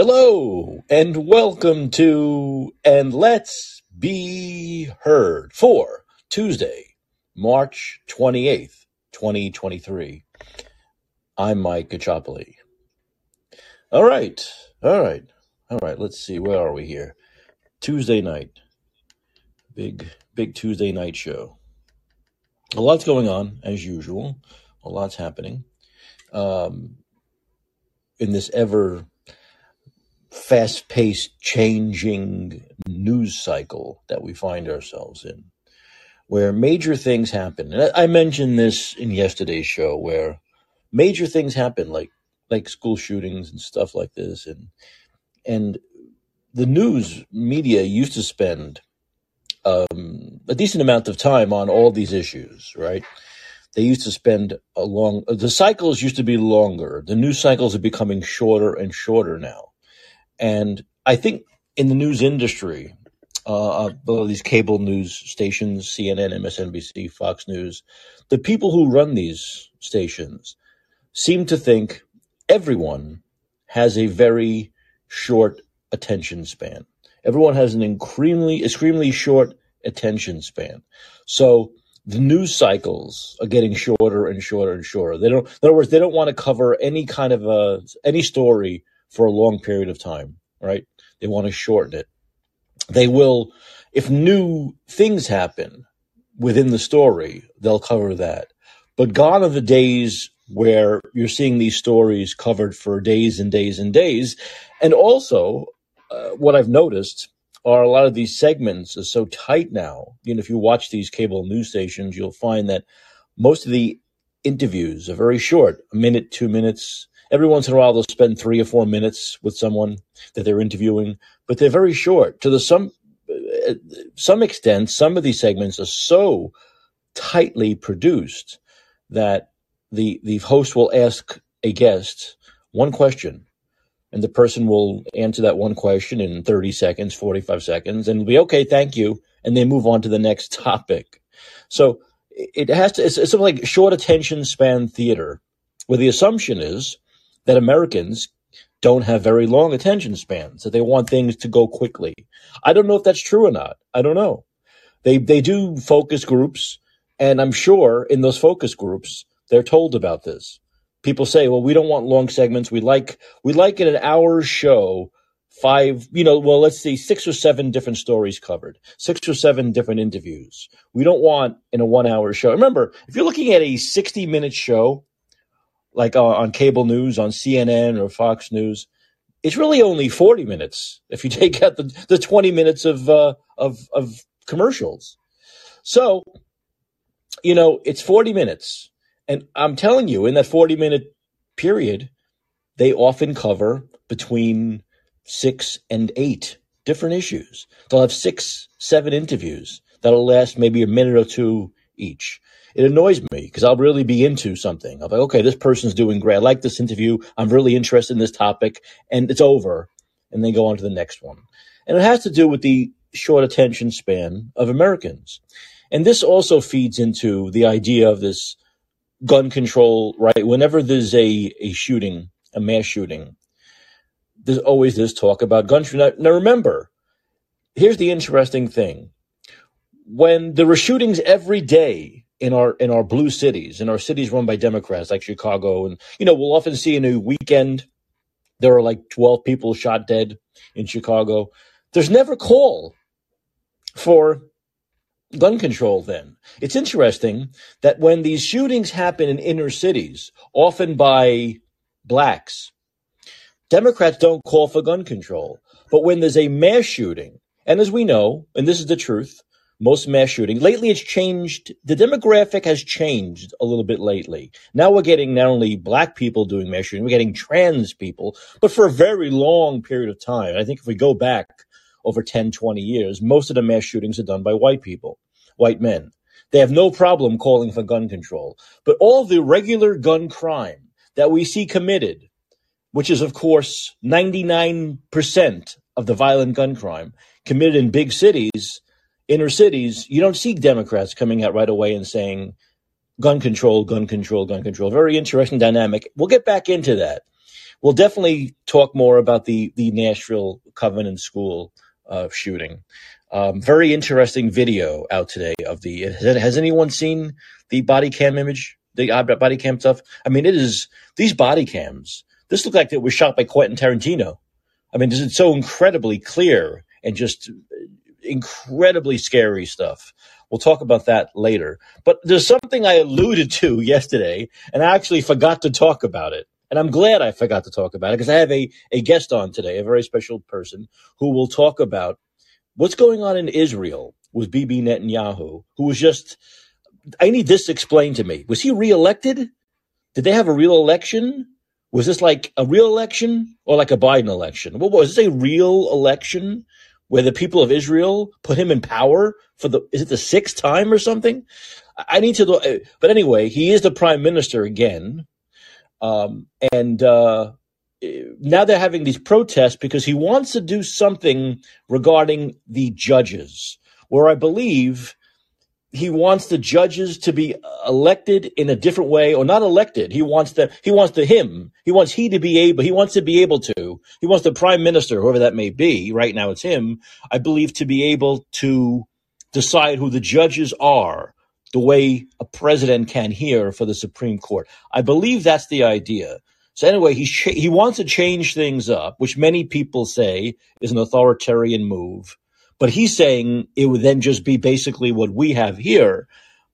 Hello and welcome to And Let's Be Heard for Tuesday, March 28th, 2023. I'm Mike Caccioppoli. All right, all right, all right. Let's see, where are we here? Tuesday night, big, big Tuesday night show. A lot's going on, as usual. A lot's happening um, in this ever fast paced, changing news cycle that we find ourselves in, where major things happen. And I mentioned this in yesterday's show, where major things happen, like like school shootings and stuff like this, and and the news media used to spend um, a decent amount of time on all these issues, right? They used to spend a long. The cycles used to be longer. The news cycles are becoming shorter and shorter now and I think in the news industry, uh, uh, these cable news stations, CNN, MSNBC, Fox News, the people who run these stations seem to think everyone has a very short attention span. Everyone has an extremely, extremely short attention span. So the news cycles are getting shorter and shorter and shorter. They don't, in other words, they don't want to cover any kind of a, any story for a long period of time, right? They want to shorten it. They will, if new things happen within the story, they'll cover that. But gone are the days where you're seeing these stories covered for days and days and days. And also, uh, what I've noticed are a lot of these segments are so tight now. You know, if you watch these cable news stations, you'll find that most of the interviews are very short, a minute, two minutes, Every once in a while, they'll spend three or four minutes with someone that they're interviewing, but they're very short. To the some uh, some extent, some of these segments are so tightly produced that the the host will ask a guest one question, and the person will answer that one question in 30 seconds, 45 seconds, and be okay, thank you, and they move on to the next topic. So it has to. It's, it's sort like short attention span theater, where the assumption is that Americans don't have very long attention spans, that they want things to go quickly. I don't know if that's true or not. I don't know. They they do focus groups, and I'm sure in those focus groups they're told about this. People say, "Well, we don't want long segments. We like we like in an hour show five, you know, well, let's see, six or seven different stories covered, six or seven different interviews. We don't want in a one hour show. Remember, if you're looking at a 60 minute show, like uh, on cable news, on CNN or Fox News, it's really only 40 minutes if you take out the, the 20 minutes of, uh, of, of commercials. So, you know, it's 40 minutes. And I'm telling you, in that 40 minute period, they often cover between six and eight different issues. They'll have six, seven interviews that'll last maybe a minute or two each it annoys me because I'll really be into something. I'm like, okay, this person's doing great. I like this interview. I'm really interested in this topic, and it's over, and then go on to the next one. And it has to do with the short attention span of Americans. And this also feeds into the idea of this gun control, right? Whenever there's a, a shooting, a mass shooting, there's always this talk about gun control. Now, now remember, here's the interesting thing. When there were shootings every day in our in our blue cities, in our cities run by Democrats like Chicago, and you know we'll often see in a weekend there are like twelve people shot dead in Chicago. There's never call for gun control. Then it's interesting that when these shootings happen in inner cities, often by blacks, Democrats don't call for gun control. But when there's a mass shooting, and as we know, and this is the truth, most mass shootings. Lately, it's changed. The demographic has changed a little bit lately. Now we're getting not only black people doing mass shooting, we're getting trans people, but for a very long period of time. I think if we go back over 10, 20 years, most of the mass shootings are done by white people, white men. They have no problem calling for gun control. But all the regular gun crime that we see committed, which is, of course, 99% of the violent gun crime committed in big cities, inner cities, you don't see Democrats coming out right away and saying gun control, gun control, gun control. Very interesting dynamic. We'll get back into that. we'll definitely talk more about the the Nashville Covenant School uh, shooting. Um, very interesting video out today of the. Has, anyone seen the body cam image? The uh, body cam stuff. I mean, it is these body cams. This looked like it was shot by Quentin Tarantino. I mean, this is so incredibly clear and just incredibly scary stuff. We'll talk about that later. But there's something I alluded to yesterday, and I actually forgot to talk about it. And I'm glad I forgot to talk about it because I have a, a guest on today, a very special person who will talk about what's going on in Israel with Bibi Netanyahu, who was just, I need this explained to me. Was he reelected? Did they have a real election? Was this like a real election or like a Biden election? What was this a real election where the people of Israel put him in power for the is it the sixth time or something? I need to know. But anyway, he is the prime minister again, um, and uh, now they're having these protests because he wants to do something regarding the judges, where I believe he wants the judges to be elected in a different way or not elected. He wants the he wants the him. He wants he to be able he wants to be able to. He wants the prime minister, whoever that may be, right now it's him, I believe to be able to decide who the judges are the way a president can here for the Supreme Court. I believe that's the idea. So anyway, he he wants to change things up, which many people say is an authoritarian move. But he's saying it would then just be basically what we have here.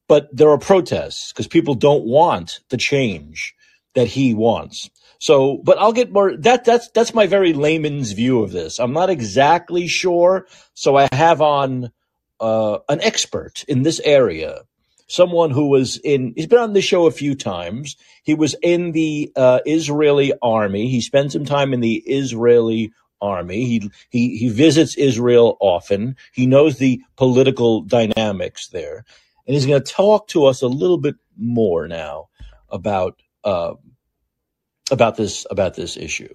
But there are protests because people don't want the change that he wants. So, but I'll get more. That that's that's my very layman's view of this. I'm not exactly sure. So I have on uh, an expert in this area, someone who was in. He's been on the show a few times. He was in the uh, Israeli army. He spent some time in the Israeli army. He he he visits Israel often. He knows the political dynamics there, and he's going to talk to us a little bit more now about uh, about this about this issue.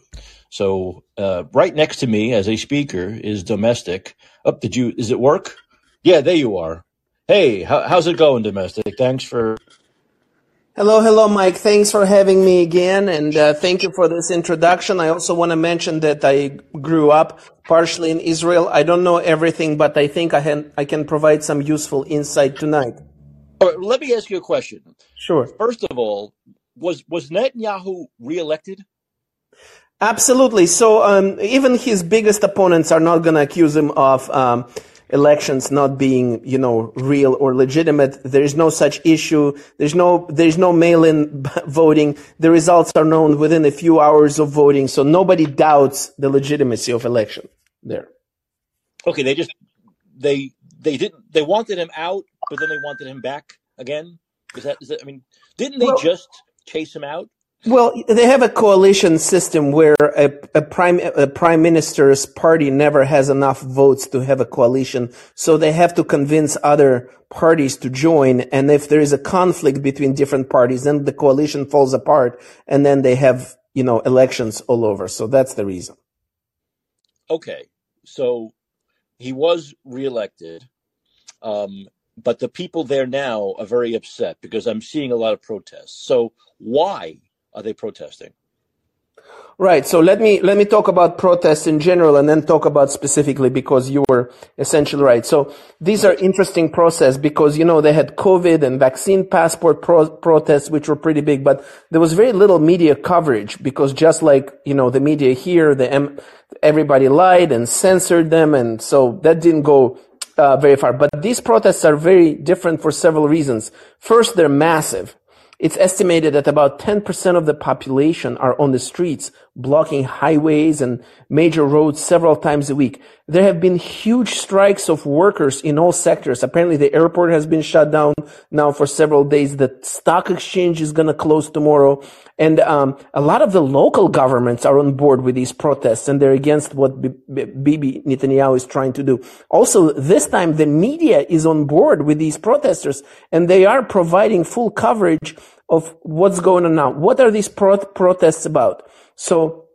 So uh, right next to me as a speaker is domestic. Up, oh, did you? Is it work? Yeah, there you are. Hey, how, how's it going, domestic? Thanks for Hello, hello, Mike. Thanks for having me again, and uh, thank you for this introduction. I also want to mention that I grew up partially in Israel. I don't know everything, but I think I can I can provide some useful insight tonight. Right, let me ask you a question. Sure. First of all, was was Netanyahu reelected? Absolutely. So um, even his biggest opponents are not going to accuse him of um, elections not being, you know, real or legitimate. There is no such issue. There's no, there's no mail-in voting. The results are known within a few hours of voting. So nobody doubts the legitimacy of election there. Okay. They just, they, they didn't, they wanted him out, but then they wanted him back again. Is that, is that, I mean, didn't they well, just chase him out? Well, they have a coalition system where a, a, prime a prime minister's party never has enough votes to have a coalition, so they have to convince other parties to join. And if there is a conflict between different parties, then the coalition falls apart, and then they have you know elections all over. So that's the reason. Okay, so he was reelected, um, but the people there now are very upset because I'm seeing a lot of protests. So why? Are they protesting? Right. So let me let me talk about protests in general, and then talk about specifically because you were essentially right. So these are interesting process because you know they had COVID and vaccine passport pro- protests, which were pretty big, but there was very little media coverage because just like you know the media here, the M- everybody lied and censored them, and so that didn't go uh, very far. But these protests are very different for several reasons. First, they're massive. It's estimated that about 10% of the population are on the streets, blocking highways and major roads several times a week. There have been huge strikes of workers in all sectors. Apparently the airport has been shut down now for several days. The stock exchange is going to close tomorrow. And um, a lot of the local governments are on board with these protests and they're against what Bibi Netanyahu is trying to do. Also, this time the media is on board with these protesters and they are providing full coverage of what's going on now. What are these pro- protests about? So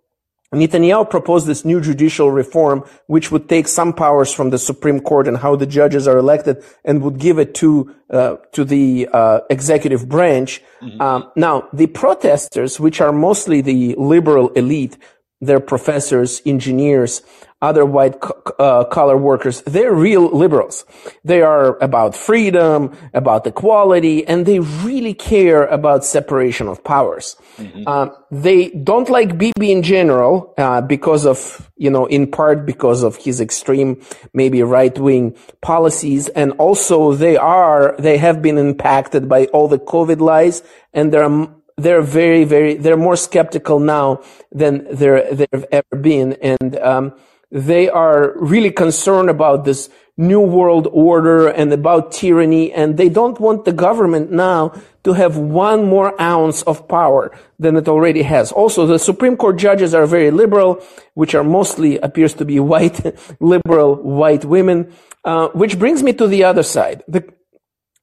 Netanyahu proposed this new judicial reform, which would take some powers from the Supreme Court and how the judges are elected, and would give it to uh, to the uh, executive branch. Mm-hmm. Um, now, the protesters, which are mostly the liberal elite, they're professors, engineers, other white uh, collar workers. They're real liberals. They are about freedom, about equality, and they really care about separation of powers. Mm-hmm. Uh, they don't like Bibi in general uh, because of, you know, in part because of his extreme, maybe right wing policies, and also they are they have been impacted by all the COVID lies, and they're they're very, very, they're more skeptical now than there, they've ever been. And, um, they are really concerned about this new world order and about tyranny. And they don't want the government now to have one more ounce of power than it already has. Also, the Supreme Court judges are very liberal, which are mostly appears to be white, liberal white women. Uh, which brings me to the other side. The,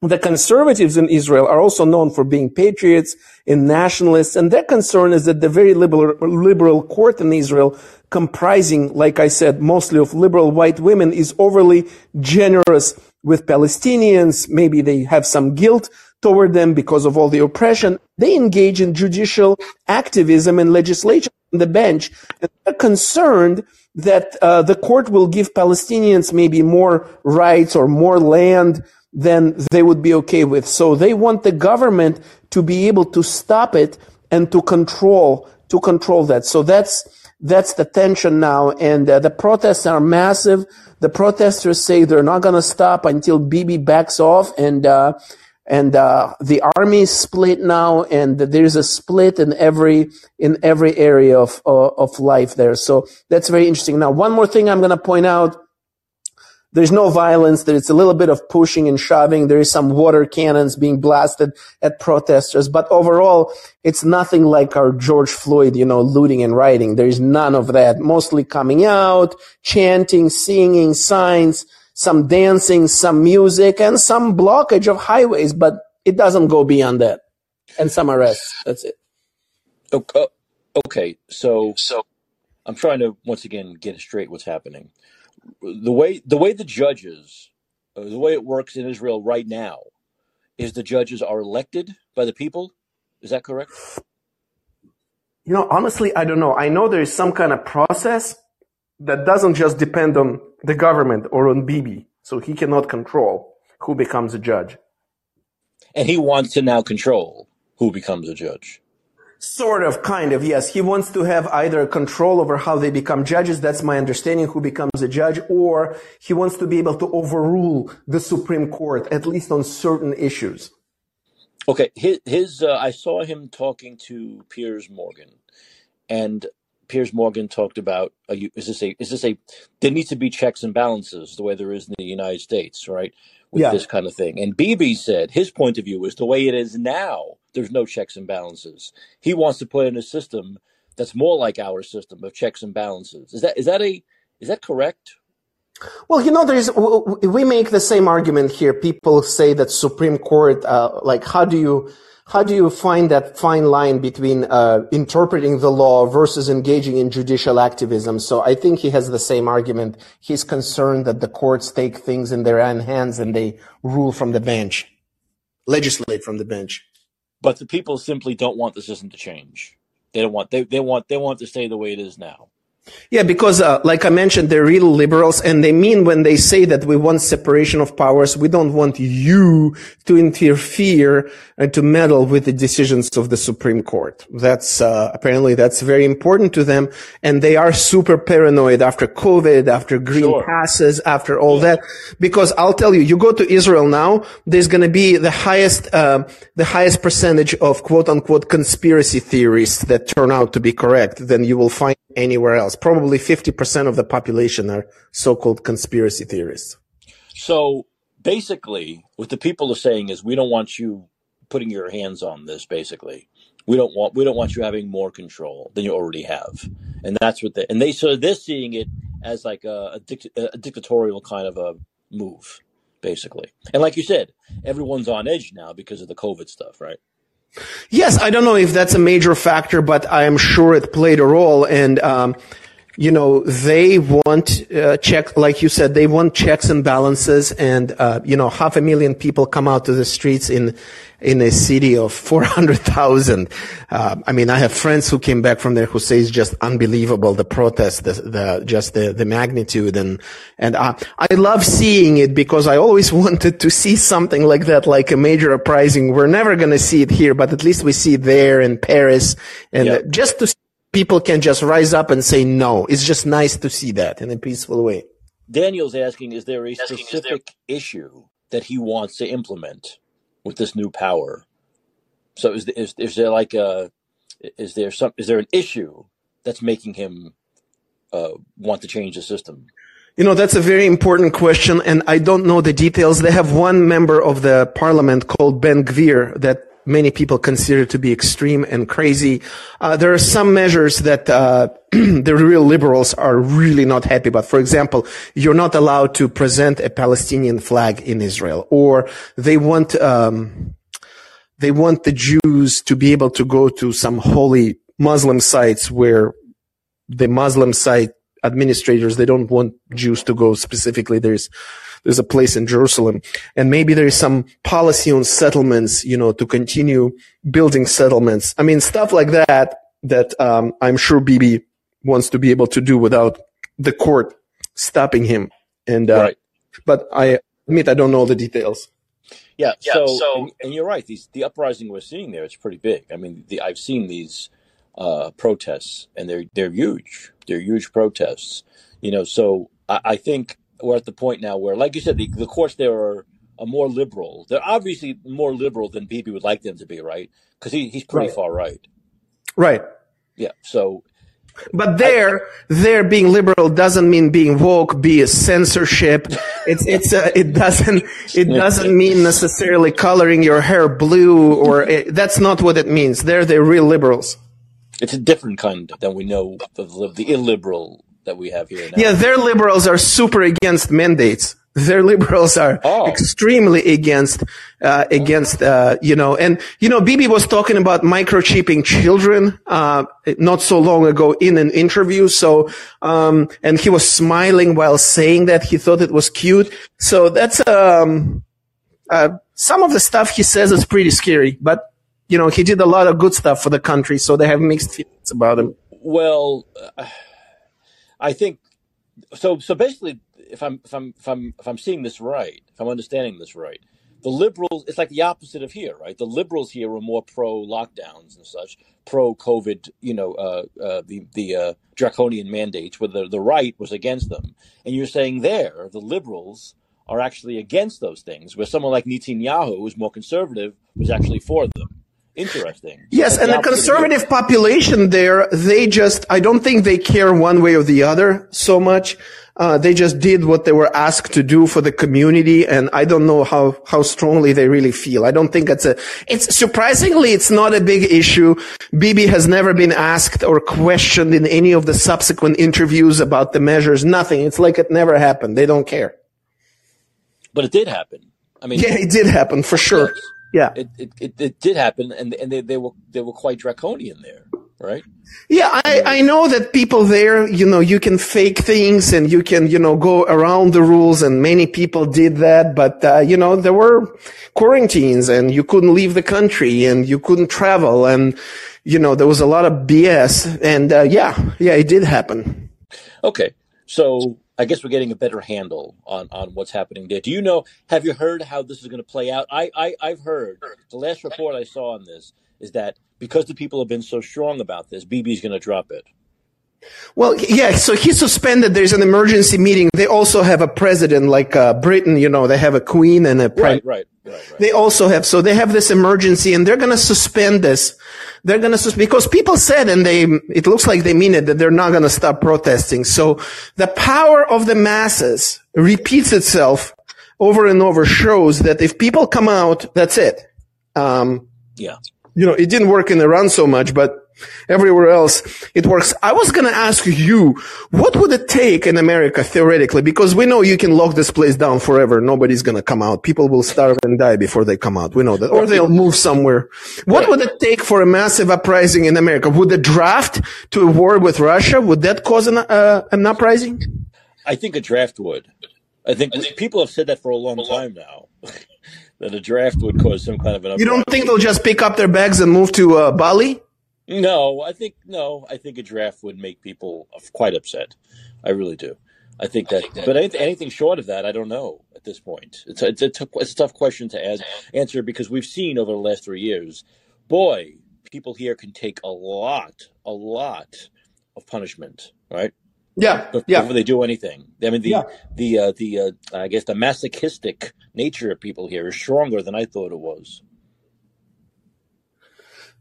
the conservatives in Israel are also known for being patriots and nationalists, and their concern is that the very liberal, liberal court in Israel, comprising, like I said, mostly of liberal white women, is overly generous with Palestinians. Maybe they have some guilt toward them because of all the oppression. They engage in judicial activism and legislation on the bench. And they're concerned that uh, the court will give Palestinians maybe more rights or more land than they would be okay with. So they want the government to be able to stop it and to control, to control that. So that's, that's the tension now. And uh, the protests are massive. The protesters say they're not going to stop until Bibi backs off and, uh, and uh, the army is split now, and there's a split in every in every area of uh, of life there. So that's very interesting. Now, one more thing I'm going to point out there's no violence. There's a little bit of pushing and shoving. There is some water cannons being blasted at protesters, but overall, it's nothing like our George Floyd, you know, looting and rioting. There is none of that. Mostly coming out, chanting, singing, signs, some dancing, some music, and some blockage of highways, but it doesn't go beyond that. And some arrests. That's it. Okay. Okay. So, so I'm trying to once again get straight what's happening the way the way the judges, uh, the way it works in Israel right now, is the judges are elected by the people. Is that correct? You know, honestly, I don't know. I know there is some kind of process that doesn't just depend on the government or on Bibi, so he cannot control who becomes a judge. And he wants to now control who becomes a judge. Sort of, kind of, yes. He wants to have either control over how they become judges. That's my understanding, who becomes a judge, or he wants to be able to overrule the Supreme Court, at least on certain issues. Okay, his, his uh, I saw him talking to Piers Morgan, and Piers Morgan talked about uh, is this a is this a there needs to be checks and balances the way there is in the United States, right? With yeah. this kind of thing. And Bibi said his point of view is the way it is now there's no checks and balances. He wants to put in a system that's more like our system of checks and balances. Is that is that a is that correct? Well, you know, there's we make the same argument here. People say that Supreme Court, uh, like, how do you how do you find that fine line between uh, interpreting the law versus engaging in judicial activism? So I think he has the same argument. He's concerned that the courts take things in their own hands and they rule from the bench, legislate from the bench but the people simply don't want the system to change. They don't want they, they want they want to stay the way it is now. Yeah, because uh, like I mentioned, they're real liberals, and they mean when they say that we want separation of powers, we don't want you to interfere and to meddle with the decisions of the Supreme Court. That's uh, apparently that's very important to them, and they are super paranoid after COVID, after green sure. passes, after all yeah. that. Because I'll tell you, you go to Israel now, there's going to be the highest uh, the highest percentage of quote unquote conspiracy theories that turn out to be correct than you will find anywhere else. Probably 50% of the population are so-called conspiracy theorists. So basically, what the people are saying is we don't want you putting your hands on this, basically. We don't want we don't want you having more control than you already have, and that's what they and they so they're seeing it as like a, a, dict, a dictatorial kind of a move, basically. And like you said, everyone's on edge now because of the COVID stuff, right? Yes, I don't know if that's a major factor, but I am sure it played a role. And um, you know, they want uh, check, like you said, they want checks and balances. And uh, you know, half a million people come out to the streets in in a city of 400,000. Uh, I mean, I have friends who came back from there who say it's just unbelievable, the protest, the, the just the, the magnitude. And, and I, I love seeing it because I always wanted to see something like that, like a major uprising. We're never going to see it here, but at least we see it there in Paris. And yep. just to people can just rise up and say no. It's just nice to see that in a peaceful way. Daniel's asking, is there a specific issue that he wants to implement? with this new power. So is is is there like a is there some is there an issue that's making him uh, want to change the system? You know, that's a very important question, and I don't know the details. They have one member of the parliament called Ben Gvir that many people consider to be extreme and crazy. Uh, there are some measures that uh, the real liberals are really not happy about. For example, you're not allowed to present a Palestinian flag in Israel, or they want um, they want the Jews to be able to go to some holy Muslim sites where the Muslim site administrators they don't want Jews to go specifically. There's there's a place in Jerusalem. And maybe there is some policy on settlements, you know, to continue building settlements. I mean, stuff like that, that, um, I'm sure Bibi wants to be able to do without the court stopping him. And, uh, right. but I admit I don't know the details. Yeah. yeah so, so and, and, you're right. These, the uprising we're seeing there, it's pretty big. I mean, the, I've seen these, uh, protests and they're, they're huge. They're huge protests, you know, so I, I think we're at the point now where, like you said, the, the courts there are, are more liberal. They're obviously more liberal than Bibi would like them to be, right? Because he, he's pretty right. far right. Right. Yeah. So. But there, there being liberal doesn't mean being woke, be a censorship. It's, it's, uh, it doesn't, it doesn't mean necessarily coloring your hair blue or it, that's not what it means. They're the real liberals. It's a different kind than we know the, the illiberal that we have here. Now. Yeah, their liberals are super against mandates. Their liberals are oh. extremely against, uh, against, uh, you know, and, you know, Bibi was talking about microchipping children, uh, not so long ago in an interview. So, um, and he was smiling while saying that he thought it was cute. So that's, um, uh, some of the stuff he says is pretty scary, but, you know, he did a lot of good stuff for the country. So they have mixed feelings about him. Well, uh, I think so. So basically, if I'm if I'm if I'm if I'm seeing this right, if I'm understanding this right, the liberals it's like the opposite of here, right? The liberals here were more pro lockdowns and such, pro COVID, you know, uh, uh, the the uh, draconian mandates, where the the right was against them. And you're saying there, the liberals are actually against those things, where someone like Netanyahu, who's more conservative, was actually for them. Interesting. Yes, and the conservative population there, they just, I don't think they care one way or the other so much. Uh, they just did what they were asked to do for the community, and I don't know how how strongly they really feel. I don't think it's a. It's surprisingly, it's not a big issue. Bibi has never been asked or questioned in any of the subsequent interviews about the measures. Nothing. It's like it never happened. They don't care. But it did happen. I mean, yeah, it did happen for sure. Yeah, it, it, it, it, did happen, and and they, they were they were quite draconian there, right? Yeah, I, I know that people there, you know, you can fake things and you can, you know, go around the rules, and many people did that. But uh, you know, there were quarantines, and you couldn't leave the country, and you couldn't travel, and you know, there was a lot of BS, and uh, yeah, yeah, it did happen. Okay, so I guess we're getting a better handle on, on what's happening there. Do you know? Have you heard how this is going to play out? I, I I've heard the last report I saw on this is that because the people have been so strong about this, Bibi's going to drop it. Well, yeah, so he suspended. There's an emergency meeting. They also have a president, like uh, Britain. You know, they have a queen and a prime. Right, right, right, right. They also have. So they have this emergency, and they're going to suspend this they're going to, because people said, and they, it looks like they mean it, that they're not going to stop protesting. So the power of the masses repeats itself over and over shows that if people come out, that's it. Um, yeah. You know, it didn't work in Iran so much, but Everywhere else, it works. I was going to ask you, what would it take in America theoretically? Because we know you can lock this place down forever. Nobody's going to come out. People will starve and die before they come out. We know that. Or they'll move somewhere. What would it take for a massive uprising in America? Would the draft to a war with Russia, would that cause an, uh, an uprising? I think a draft would. I think, I think people have said that for a long time now. that a draft would cause some kind of an uprising. You don't think they'll just pick up their bags and move to uh, Bali? No, I think no. I think a draft would make people quite upset. I really do. I think that, but anything short of that, I don't know at this point. It's a, it's a, t- it's a tough question to answer because we've seen over the last three years, boy, people here can take a lot, a lot of punishment, right? Yeah, before yeah. they do anything. I mean, the Yeah. the uh, the uh, I guess the masochistic nature of people here is stronger than I thought it was.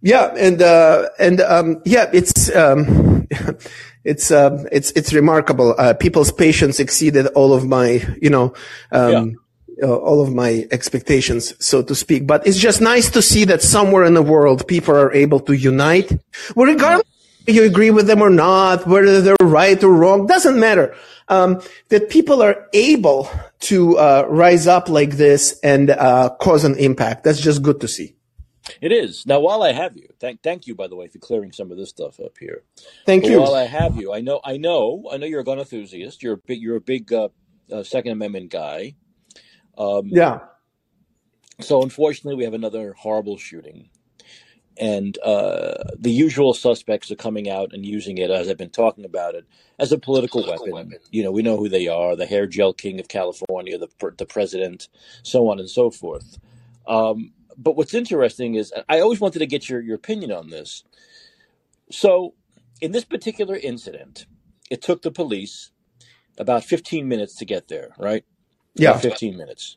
Yeah, and uh, and um, yeah, it's um, it's um, it's it's remarkable. Uh, people's patience exceeded all of my, you know, um, uh, all of my expectations, so to speak. But it's just nice to see that somewhere in the world, people are able to unite, well, regardless if you agree with them or not, whether they're right or wrong, doesn't matter. Um, that people are able to uh, rise up like this and uh, cause an impact. That's just good to see. It is now. While I have you, thank thank you by the way for clearing some of this stuff up here. Thank But you. while I have you, I know I know I know you're a gun enthusiast. You're a big you're a big uh, uh, Second Amendment guy. Um, Yeah. So unfortunately, we have another horrible shooting, and uh, the usual suspects are coming out and using it, as I've been talking about it, as a political weapon. You know, we know who they are: the hair gel king of California, the the president, so on and so forth. Um, but what's interesting is I always wanted to get your your opinion on this. So, in this particular incident, it took the police about 15 minutes to get there, right? Yeah. About 15 minutes.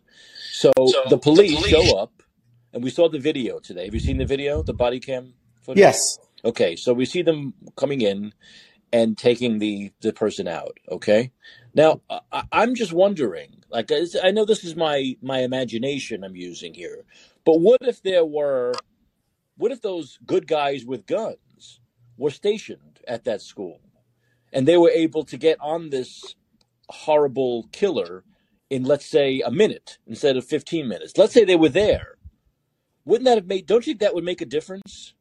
So the police show up, and we saw the video today. Have you seen the video, the body cam footage? Yes. Okay, so we see them coming in and taking the the person out. Okay, now I, I'm just wondering. Like I know this is my my imagination I'm using here, but what if there were, what if those good guys with guns were stationed at that school, and they were able to get on this horrible killer in let's say a minute instead of 15 minutes. Let's say they were there. Wouldn't that have made? Don't you think that would make a difference?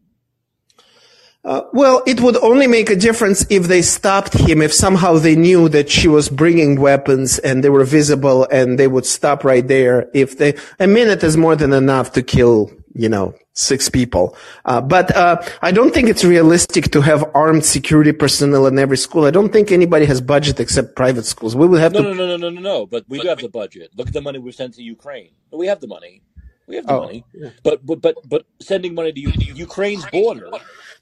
Uh, well, it would only make a difference if they stopped him, if somehow they knew that she was bringing weapons and they were visible and they would stop right there. If they, a minute is more than enough to kill, you know, six people. Uh, but, uh, I don't think it's realistic to have armed security personnel in every school. I don't think anybody has budget except private schools. We would have No, to, no, no, no, no, no, no. But we do have the budget. Look at the money we've sent to Ukraine. We have the money. We have the Oh, money. But but but but sending money to U- Ukraine's border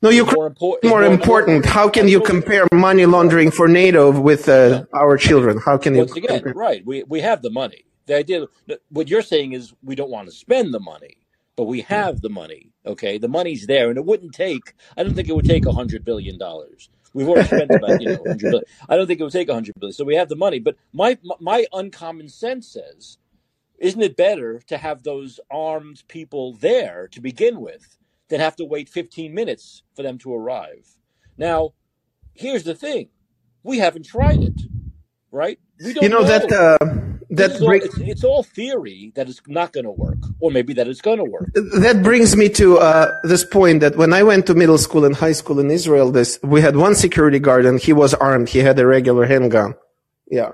no, Ukraine more important. more important. How can you compare money laundering for NATO with, uh, our children? How can you Once again, compare? right? We we have the money. The idea, what you're saying is, we don't want to spend the money, but we have the money. Okay, the money's there, and it wouldn't take. I don't think it would take a hundred billion dollars. We've already spent about you know 100 billion. I don't think it would take a hundred billion. So we have the money, but my my uncommon sense says, isn't it better to have those armed people there to begin with than have to wait 15 minutes for them to arrive? Now, here's the thing: we haven't tried it, right? We don't You know, that, uh, that all, brings, it's, it's all theory that it's not going to work, or maybe that it's going to work. that brings me to uh, this point that when I went to middle school and high school in Israel, this we had one security guard and he was armed. He had a regular handgun. Yeah.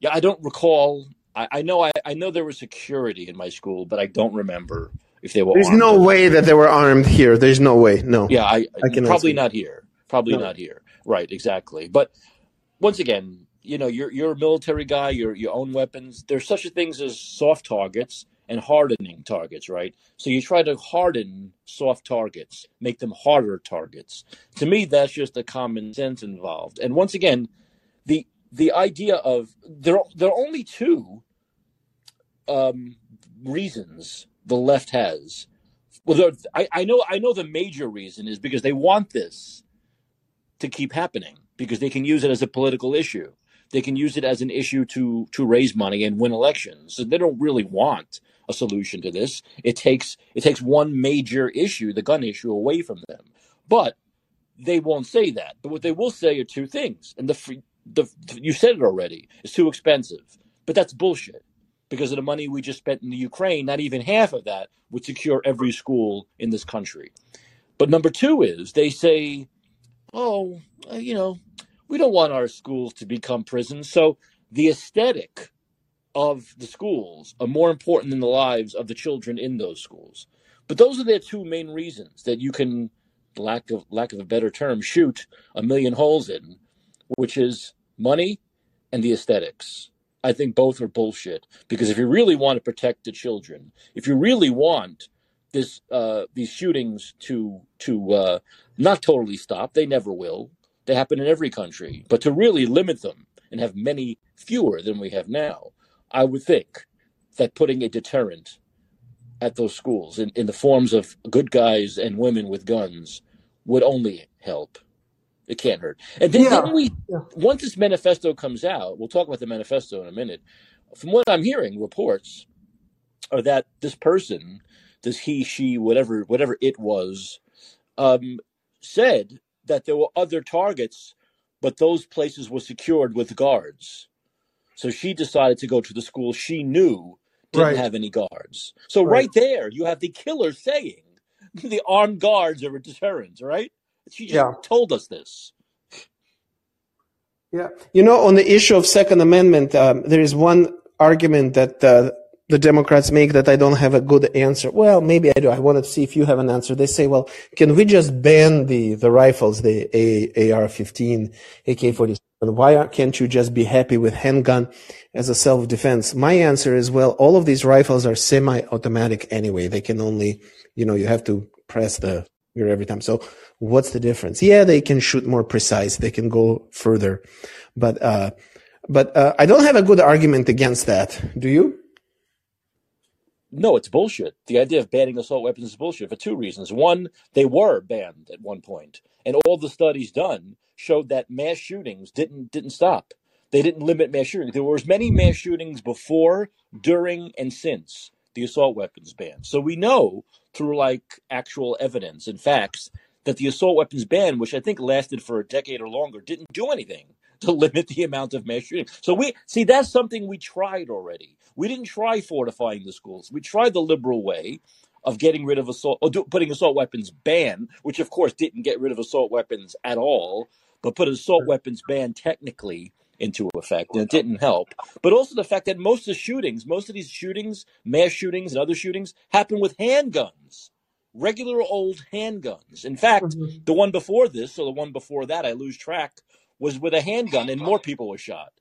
Yeah, I don't recall. I, I know I, I know there was security in my school, but I don't remember if they were. There's no way that they were armed here. There's no way. No. Yeah, I, I cannot probably not here. Probably No. not here. Right, exactly. But once again, you know, you're you're a military guy. You're you own weapons. There's such a things as soft targets and hardening targets, right? So you try to harden soft targets, make them harder targets. To me, that's just a common sense involved. And once again, the the idea of there there are only two um, reasons the left has. Well, I, I know I know the major reason is because they want this to keep happening because they can use it as a political issue. They can use it as an issue to to raise money and win elections. So they don't really want a solution to this. It takes it takes one major issue, the gun issue, away from them. But they won't say that. But what they will say are two things. And the the you said it already. It's too expensive. But that's bullshit. Because of the money we just spent in the Ukraine, not even half of that would secure every school in this country. But number two is they say, oh, uh, you know, we don't want our schools to become prisons. So the aesthetic of the schools are more important than the lives of the children in those schools. But those are their two main reasons that you can, lack of lack of a better term, shoot a million holes in, which is money and the aesthetics. I think both are bullshit because if you really want to protect the children, if you really want this uh, these shootings to to uh, not totally stop, they never will. They happen in every country, but to really limit them and have many fewer than we have now, I would think that putting a deterrent at those schools in, in the forms of good guys and women with guns would only help. It can't hurt. And then, Yeah. we, Yeah. once this manifesto comes out, we'll talk about the manifesto in a minute. From what I'm hearing, reports are that this person, this he, she, whatever, whatever it was, um, said that there were other targets, but those places were secured with guards. So she decided to go to the school she knew didn't Right. have any guards. So Right. right there, you have the killer saying the armed guards are a deterrent, right? She just Yeah. told us this. Yeah. You know, on the issue of Second Amendment, um, there is one argument that uh, the Democrats make that I don't have a good answer. Well, maybe I do. I wanted to see if you have an answer. They say, well, can we just ban the, the rifles, the A, AR-15, AK-47? Why can't you just be happy with handgun as a self-defense? My answer is, well, all of these rifles are semi-automatic anyway. They can only, you know, you have to press the every time. So what's the difference? Yeah, they can shoot more precise. They can go further, but, uh, but, uh, I don't have a good argument against that. Do you? No, it's bullshit. The idea of banning assault weapons is bullshit for two reasons. One, they were banned at one point, and all the studies done showed that mass shootings didn't didn't stop. They didn't limit mass shootings. There were as many mass shootings before, during, and since the assault weapons ban. So we know through like actual evidence and facts that the assault weapons ban, which I think lasted for a decade or longer, didn't do anything to limit the amount of mass shooting. So we see that's something we tried already. We didn't try fortifying the schools. We tried the liberal way of getting rid of assault or do, putting assault weapons ban, which of course didn't get rid of assault weapons at all, but put an assault weapons ban technically into effect, and it didn't help. But also the fact that most of the shootings, most of these shootings, mass shootings and other shootings, happen with handguns, regular old handguns. In fact, Mhm. the one before this, or the one before that, I lose track, was with a handgun, and more people were shot.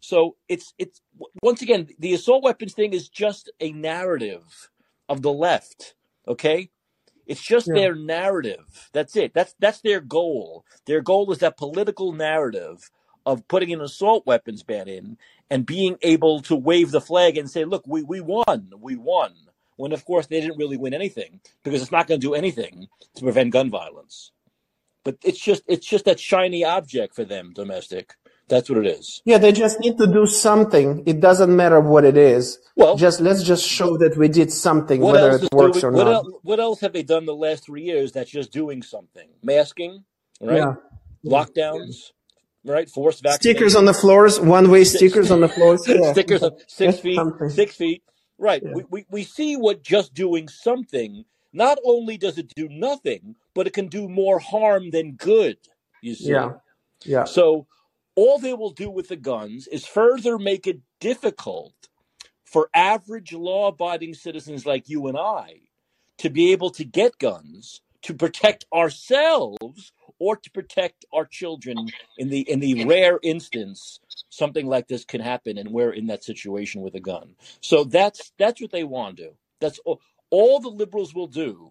So it's it's once again the assault weapons thing is just a narrative of the left. Okay, it's just Yeah. their narrative. That's it. That's that's their goal. Their goal is that political narrative of putting an assault weapons ban in and being able to wave the flag and say, "Look, we we won. We won." When of course they didn't really win anything because it's not going to do anything to prevent gun violence. But it's just it's just that shiny object for them, domestic. That's what it is. Yeah, they just need to do something. It doesn't matter what it is. Well, Just let's just show that we did something, whether it works doing? or What not. else? What else have they done the last three years that's just doing something? Masking, right? Yeah. Lockdowns, right? Forced Stickers on the floors, one-way stickers on the floors. Yeah. stickers of six That's feet, something. six feet. Right. Yeah. We, we, we see what just doing something, not only does it do nothing, but it can do more harm than good, you see. Yeah. Yeah. So all they will do with the guns is further make it difficult for average law abiding citizens like you and I to be able to get guns to protect ourselves or to protect our children in the in the rare instance something like this can happen and we're in that situation with a gun. So that's that's what they want to do. That's all, all the liberals will do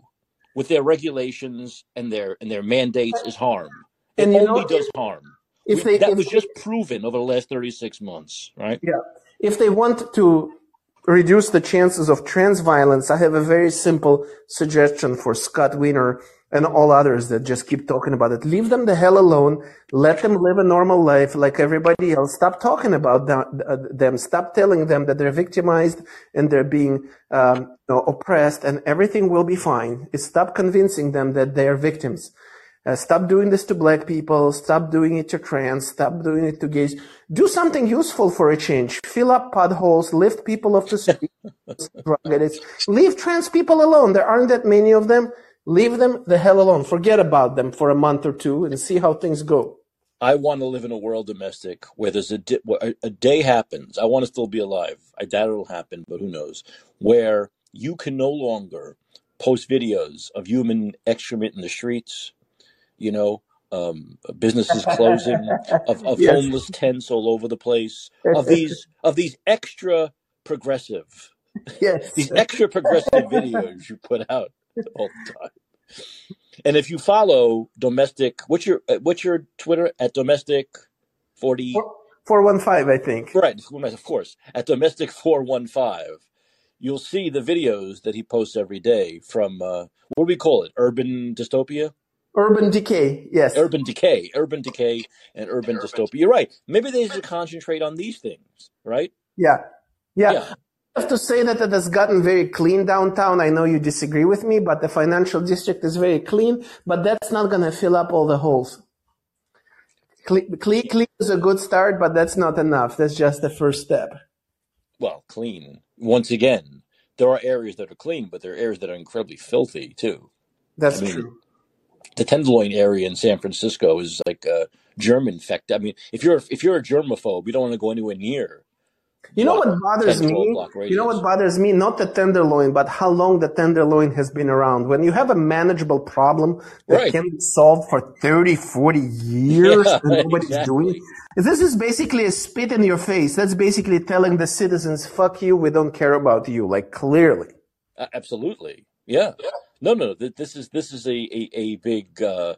with their regulations and their and their mandates is harm. It And only know, does harm. if We, they that if was just proven over the last 36 months, right? Yeah. If they want to reduce the chances of trans violence, I have a very simple suggestion for Scott Wiener and all others that just keep talking about it. Leave them the hell alone. Let them live a normal life like everybody else. Stop talking about them. uh. Stop telling them that they're victimized and they're being um, oppressed and everything will be fine. Stop convincing them that they're victims. Uh, stop doing this to black people. Stop doing it to trans. Stop doing it to gays. Do something useful for a change. Fill up potholes. Lift people off the street. drug addicts. Leave trans people alone. There aren't that many of them. Leave them the hell alone. Forget about them for a month or two and see how things go. I want to live in a world domestic where there's a, di- a, a day happens. I want to still be alive. I doubt it'll happen, but who knows? Where you can no longer post videos of human excrement in the streets, you know, um, businesses closing, of, of yes. homeless tents all over the place, of these of these extra progressive, yes, these extra progressive videos you put out all the time. And if you follow domestic, what's your uh, what's your Twitter at domestic forty four one five, I think. Right, of course, at domestic four one five, you'll see the videos that he posts every day from uh, what do we call it? Urban dystopia. Urban decay, yes. Urban decay, urban decay, and urban dystopia. You're right. Maybe they should concentrate on these things, right? Yeah. Yeah. yeah have to say that it has gotten very clean downtown. I know you disagree with me, but the financial district is very clean, but that's not going to fill up all the holes. Clean, clean, clean is a good start, but that's not enough. That's just the first step. Well, clean. Once again, there are areas that are clean, but there are areas that are incredibly filthy too. That's I mean, true. The Tenderloin area in San Francisco is like a germ infected. I mean, if you're if you're a germaphobe, you don't want to go anywhere near you know what bothers me? You know what bothers me? Not the tenderloin, but how long the tenderloin has been around. When you have a manageable problem that right. can be solved for 30, 40 years yeah, and nobody's exactly. doing it. This is basically a spit in your face. That's basically telling the citizens, fuck you, we don't care about you, like clearly. Uh, absolutely. Yeah. No, no, this is, this is a, a, a big, uh,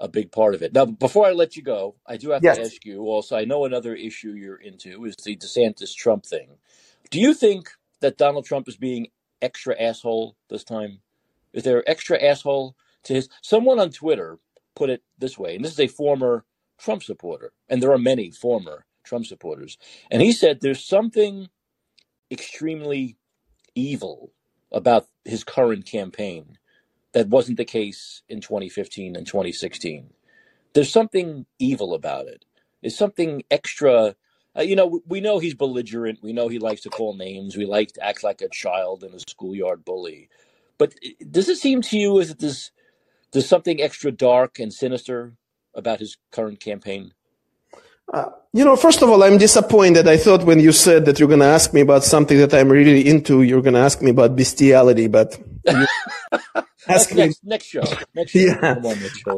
a big part of it. Now, before I let you go, I do have yes. to ask you also. I know another issue you're into is the DeSantis Trump thing. Do you think that Donald Trump is being extra asshole this time? Is there extra asshole to his? Someone on Twitter put it this way, and this is a former Trump supporter, and there are many former Trump supporters, and he said there's something extremely evil about his current campaign that wasn't the case in 2015 and 2016. There's something evil about it. There's something extra. Uh, you know, we know he's belligerent. We know he likes to call names. We like to act like a child and a schoolyard bully. But does it seem to you as if there's, there's something extra dark and sinister about his current campaign? Uh, you know, first of all, I'm disappointed. I thought when you said that you're going to ask me about something that I'm really into, you're going to ask me about bestiality, but Ask next, next show. Next show. Yeah.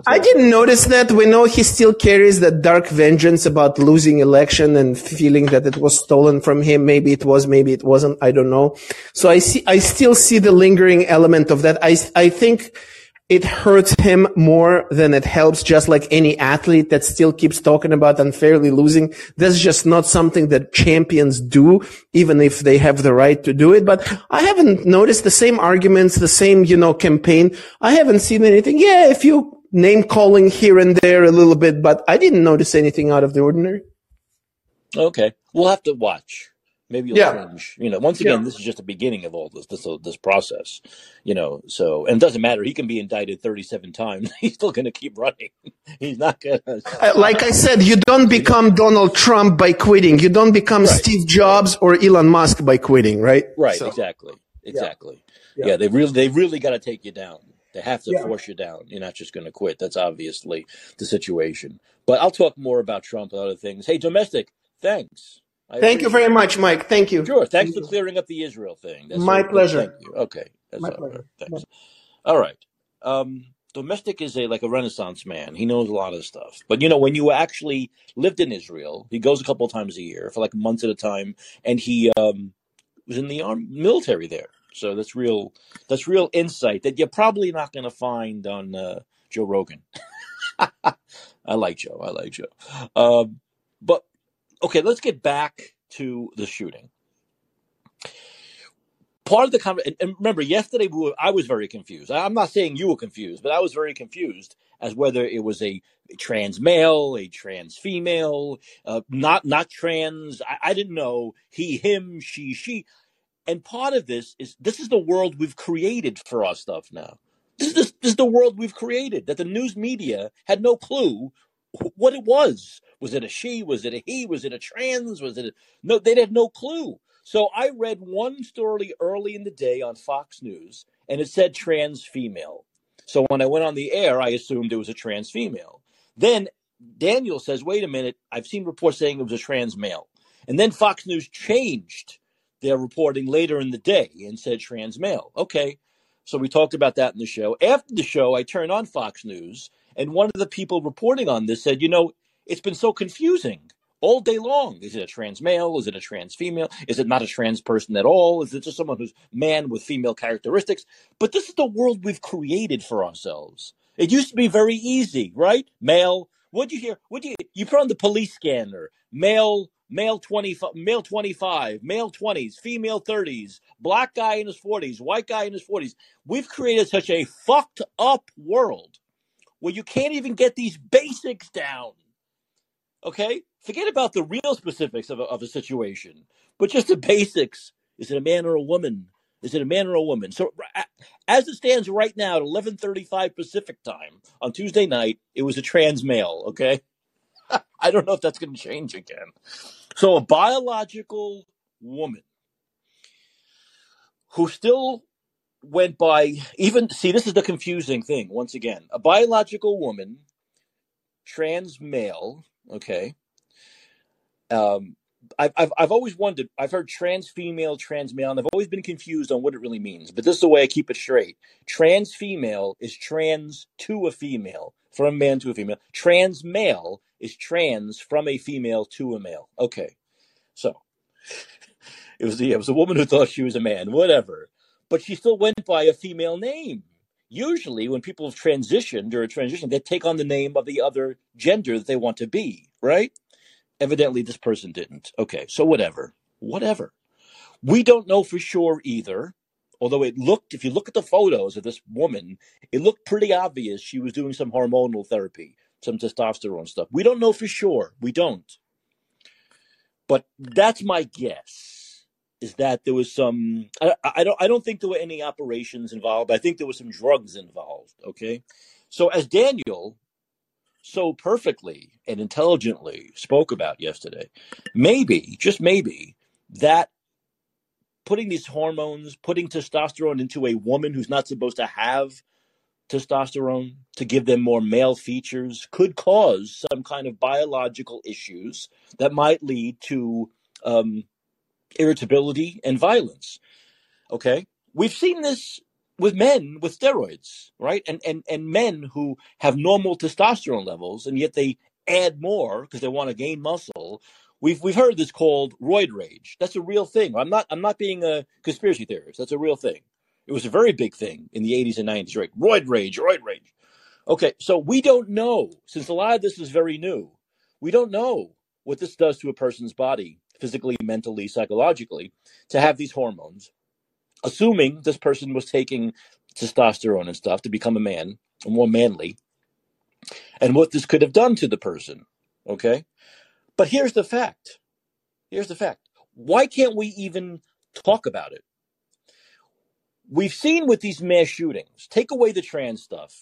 I didn't notice that. We know he still carries that dark vengeance about losing election and feeling that it was stolen from him. Maybe it was, maybe it wasn't. I don't know. So I see, I still see the lingering element of that. I, I think it hurts him more than it helps, just like any athlete that still keeps talking about unfairly losing. That's just not something that champions do, even if they have the right to do it. But I haven't noticed the same arguments, the same, you know, campaign. I haven't seen anything. Yeah, a few name calling here and there a little bit, but I didn't notice anything out of the ordinary. Okay. We'll have to watch. Maybe you'll yeah. change. You know, once again, yeah. this is just the beginning of all this this this process. You know, so and it doesn't matter. He can be indicted thirty seven times. He's still going to keep running. He's not going to. Uh, like I said, you don't become Donald Trump by quitting. You don't become right. Steve Jobs or Elon Musk by quitting. Right. Right. So, exactly. Exactly. Yeah. yeah. They really they really got to take you down. They have to force you down. You're not just going to quit. That's obviously the situation. But I'll talk more about Trump and other things. Hey, domestic. Thanks. I Thank you very much, Mike. Thank you. Sure. Thanks Thank for clearing up the Israel thing. That's My pleasure. Thank you. Okay. That's My pleasure. Right. Thanks. All right. Um, Domestic is a like a Renaissance man. He knows a lot of stuff. But you know, when you actually lived in Israel, he goes a couple of times a year for like months at a time, and he um, was in the arm military there. So that's real. That's real insight that you're probably not going to find on uh, Joe Rogan. I like Joe. I like Joe. Um, but okay, let's get back to the shooting. Part of the conversation, and remember, yesterday we were, I was very confused. I'm not saying you were confused, but I was very confused as whether it was a trans male, a trans female, uh, not not trans. I, I didn't know he, him, she, she. And part of this is this is the world we've created for our stuff now. This is, this, this is the world we've created that the news media had no clue what it was. Was it a she? Was it a he? Was it a trans? Was it a, no? They had no clue. So I read one story early in the day on Fox News, and it said trans female. So when I went on the air, I assumed it was a trans female. Then Daniel says, "Wait a minute! I've seen reports saying it was a trans male." And then Fox News changed their reporting later in the day and said trans male. Okay. So we talked about that in the show. After the show, I turned on Fox News, and one of the people reporting on this said, you know, it's been so confusing all day long. Is it a trans male? Is it a trans female? Is it not a trans person at all? Is it just someone who's man with female characteristics? But this is the world we've created for ourselves. It used to be very easy, right? Male. What'd you hear? What you you put on the police scanner? Male male 20, male 25, male 20s, female 30s, black guy in his 40s, white guy in his 40s. We've created such a fucked up world where you can't even get these basics down. Okay? Forget about the real specifics of a, of a situation, but just the basics. Is it a man or a woman? Is it a man or a woman? So as it stands right now at 11:35 Pacific time on Tuesday night, it was a trans male, okay? I don't know if that's going to change again. So a biological woman who still went by even see this is the confusing thing once again a biological woman trans male okay. Um I've, I've, I've always wondered i've heard trans female trans male and i've always been confused on what it really means but this is the way i keep it straight. Trans female is trans to a female from a man to a female. Trans male is trans from a female to a male. Okay. So it was the, it was a woman who thought she was a man whatever but she still went by a female name. Usually, when people have transitioned or transition, they take on the name of the other gender that they want to be, right? Evidently, this person didn't. Okay, so whatever. Whatever. We don't know for sure either, although it looked, if you look at the photos of this woman, it looked pretty obvious she was doing some hormonal therapy, some testosterone stuff. We don't know for sure. We don't. But that's my guess is that there was some I, I, don't I don't think there were any operations involved. I think there were some drugs involved. Okay, so as Daniel so perfectly and intelligently spoke about yesterday, maybe just maybe that putting these hormones, putting testosterone into a woman who's not supposed to have testosterone to give them more male features could cause some kind of biological issues that might lead to um, irritability, and violence. Okay? We've seen this with men with steroids, right? And and and men who have normal testosterone levels and yet they add more because they want to gain muscle. We've we've heard this called roid rage. That's a real thing. I'm not I'm not being a conspiracy theorist. That's a real thing. It was a very big thing in the 80s and 90s, right? Roid rage, roid rage. Okay, so we don't know since a lot of this is very new. We don't know what this does to a person's body physically, mentally, psychologically, to have these hormones, assuming this person was taking testosterone and stuff to become a man, more manly, and what this could have done to the person. Okay? But here's the fact. Here's the fact. Why can't we even talk about it? We've seen with these mass shootings, take away the trans stuff,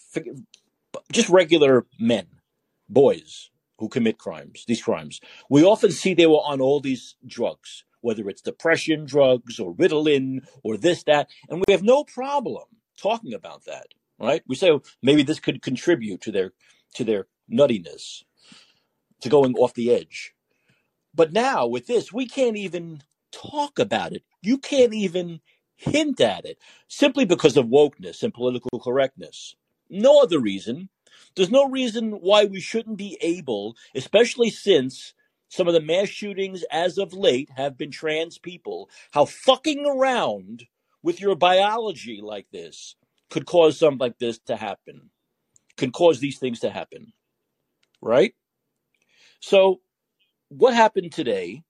just regular men, boys, who commit crimes, these crimes. We often see they were on all these drugs, whether it's depression drugs or Ritalin or this, that, and we have no problem talking about that, right? We say oh, maybe this could contribute to their to their nuttiness, to going off the edge. But now with this, we can't even talk about it. You can't even hint at it simply because of wokeness and political correctness. No other reason. There's no reason why we shouldn't be able, especially since some of the mass shootings as of late have been trans people, how fucking around with your biology like this could cause something like this to happen, could cause these things to happen. Right? So, what happened today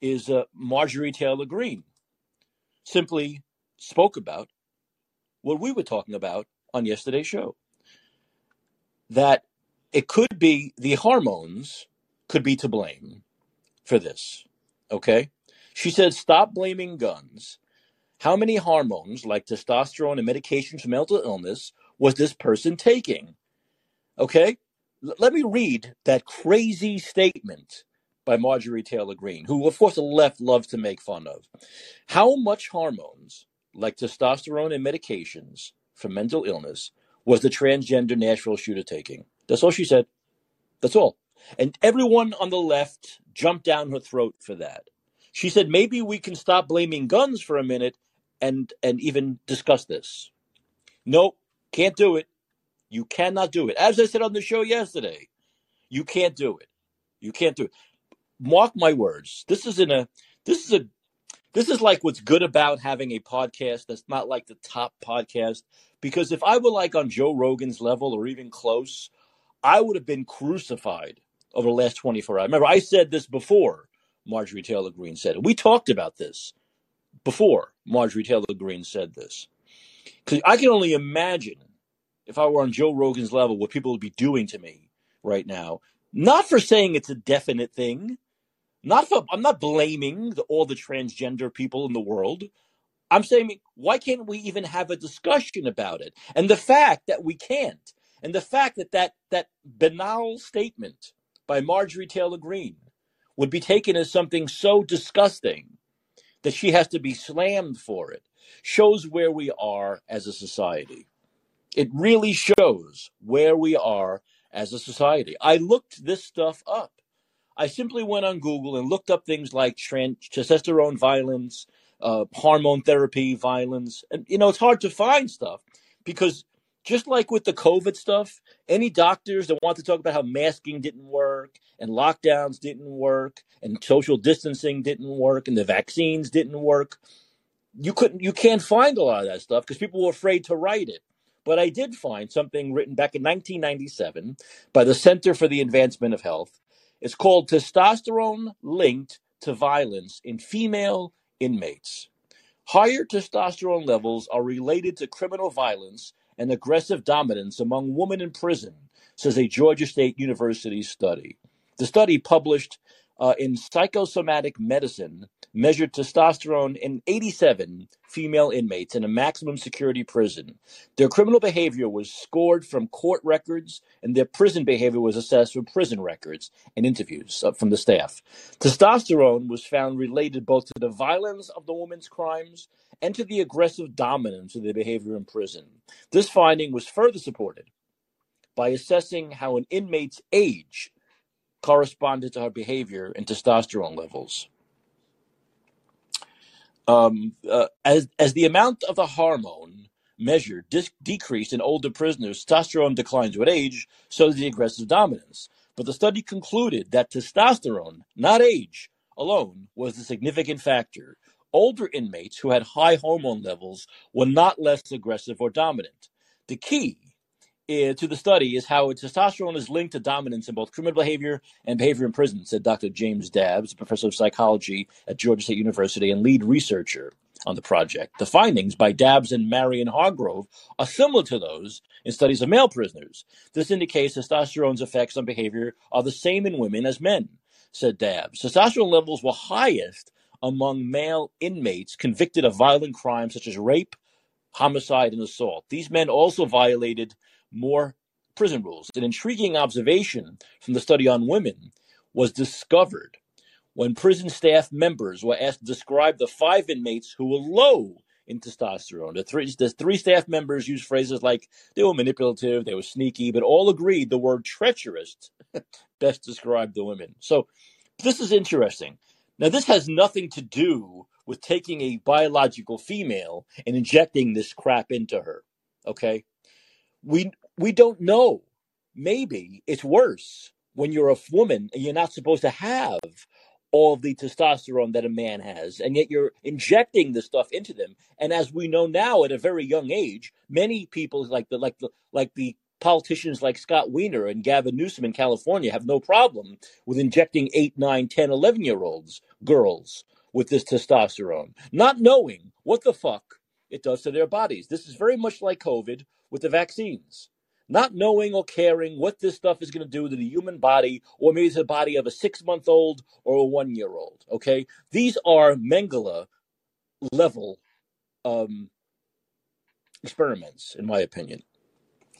is uh, Marjorie Taylor Greene simply spoke about what we were talking about on yesterday's show that it could be the hormones could be to blame for this. Okay? She said, stop blaming guns. How many hormones, like testosterone and medications for mental illness, was this person taking? Okay, L- let me read that crazy statement by Marjorie Taylor Greene, who, of course, the left loves to make fun of. How much hormones, like testosterone and medications for mental illness, was the transgender Nashville shooter taking? That's all she said. That's all. And everyone on the left jumped down her throat for that. She said, maybe we can stop blaming guns for a minute and and even discuss this. Nope, can't do it. You cannot do it. As I said on the show yesterday, you can't do it. You can't do it. Mark my words. This is in a this is a this is like what's good about having a podcast that's not like the top podcast. Because if I were like on Joe Rogan's level or even close, I would have been crucified over the last 24 hours. Remember, I said this before Marjorie Taylor Greene said it. We talked about this before Marjorie Taylor Greene said this. Because I can only imagine if I were on Joe Rogan's level what people would be doing to me right now. Not for saying it's a definite thing. Not for I'm not blaming the, all the transgender people in the world. I'm saying why can't we even have a discussion about it? And the fact that we can't, and the fact that that, that banal statement by Marjorie Taylor Greene would be taken as something so disgusting that she has to be slammed for it shows where we are as a society. It really shows where we are as a society. I looked this stuff up. I simply went on Google and looked up things like trans- testosterone violence, uh, hormone therapy violence. And, you know, it's hard to find stuff because just like with the COVID stuff, any doctors that want to talk about how masking didn't work and lockdowns didn't work and social distancing didn't work and the vaccines didn't work, you couldn't, you can't find a lot of that stuff because people were afraid to write it. But I did find something written back in 1997 by the Center for the Advancement of Health. It's called Testosterone Linked to Violence in Female Inmates. Higher testosterone levels are related to criminal violence and aggressive dominance among women in prison, says a Georgia State University study. The study, published uh, in Psychosomatic Medicine, measured testosterone in 87 female inmates in a maximum security prison. Their criminal behavior was scored from court records, and their prison behavior was assessed from prison records and interviews uh, from the staff. Testosterone was found related both to the violence of the woman's crimes and to the aggressive dominance of their behavior in prison. This finding was further supported by assessing how an inmate's age corresponded to her behavior and testosterone levels. Um, uh, as as the amount of the hormone measured dis- decreased in older prisoners, testosterone declines with age, so does the aggressive dominance. But the study concluded that testosterone, not age, alone was the significant factor. Older inmates who had high hormone levels were not less aggressive or dominant. The key uh, to the study is how testosterone is linked to dominance in both criminal behavior and behavior in prison, said Dr. James Dabbs, professor of psychology at Georgia State University and lead researcher on the project. The findings by Dabbs and Marion Hargrove are similar to those in studies of male prisoners. This indicates testosterone's effects on behavior are the same in women as men, said Dabbs. Testosterone levels were highest among male inmates convicted of violent crimes such as rape, homicide, and assault. These men also violated more prison rules. An intriguing observation from the study on women was discovered when prison staff members were asked to describe the five inmates who were low in testosterone. The three, the three staff members used phrases like they were manipulative, they were sneaky, but all agreed the word treacherous best described the women. So this is interesting. Now, this has nothing to do with taking a biological female and injecting this crap into her. Okay? We we don't know. Maybe it's worse when you're a woman and you're not supposed to have all of the testosterone that a man has, and yet you're injecting the stuff into them. And as we know now, at a very young age, many people like the like the like the politicians like Scott Wiener and Gavin Newsom in California have no problem with injecting 8, 9, 10, 11 year olds, girls, with this testosterone, not knowing what the fuck it does to their bodies. This is very much like COVID with the vaccines. Not knowing or caring what this stuff is going to do to the human body, or maybe the body of a six month old or a one year old. Okay? These are Mengele level um, experiments, in my opinion.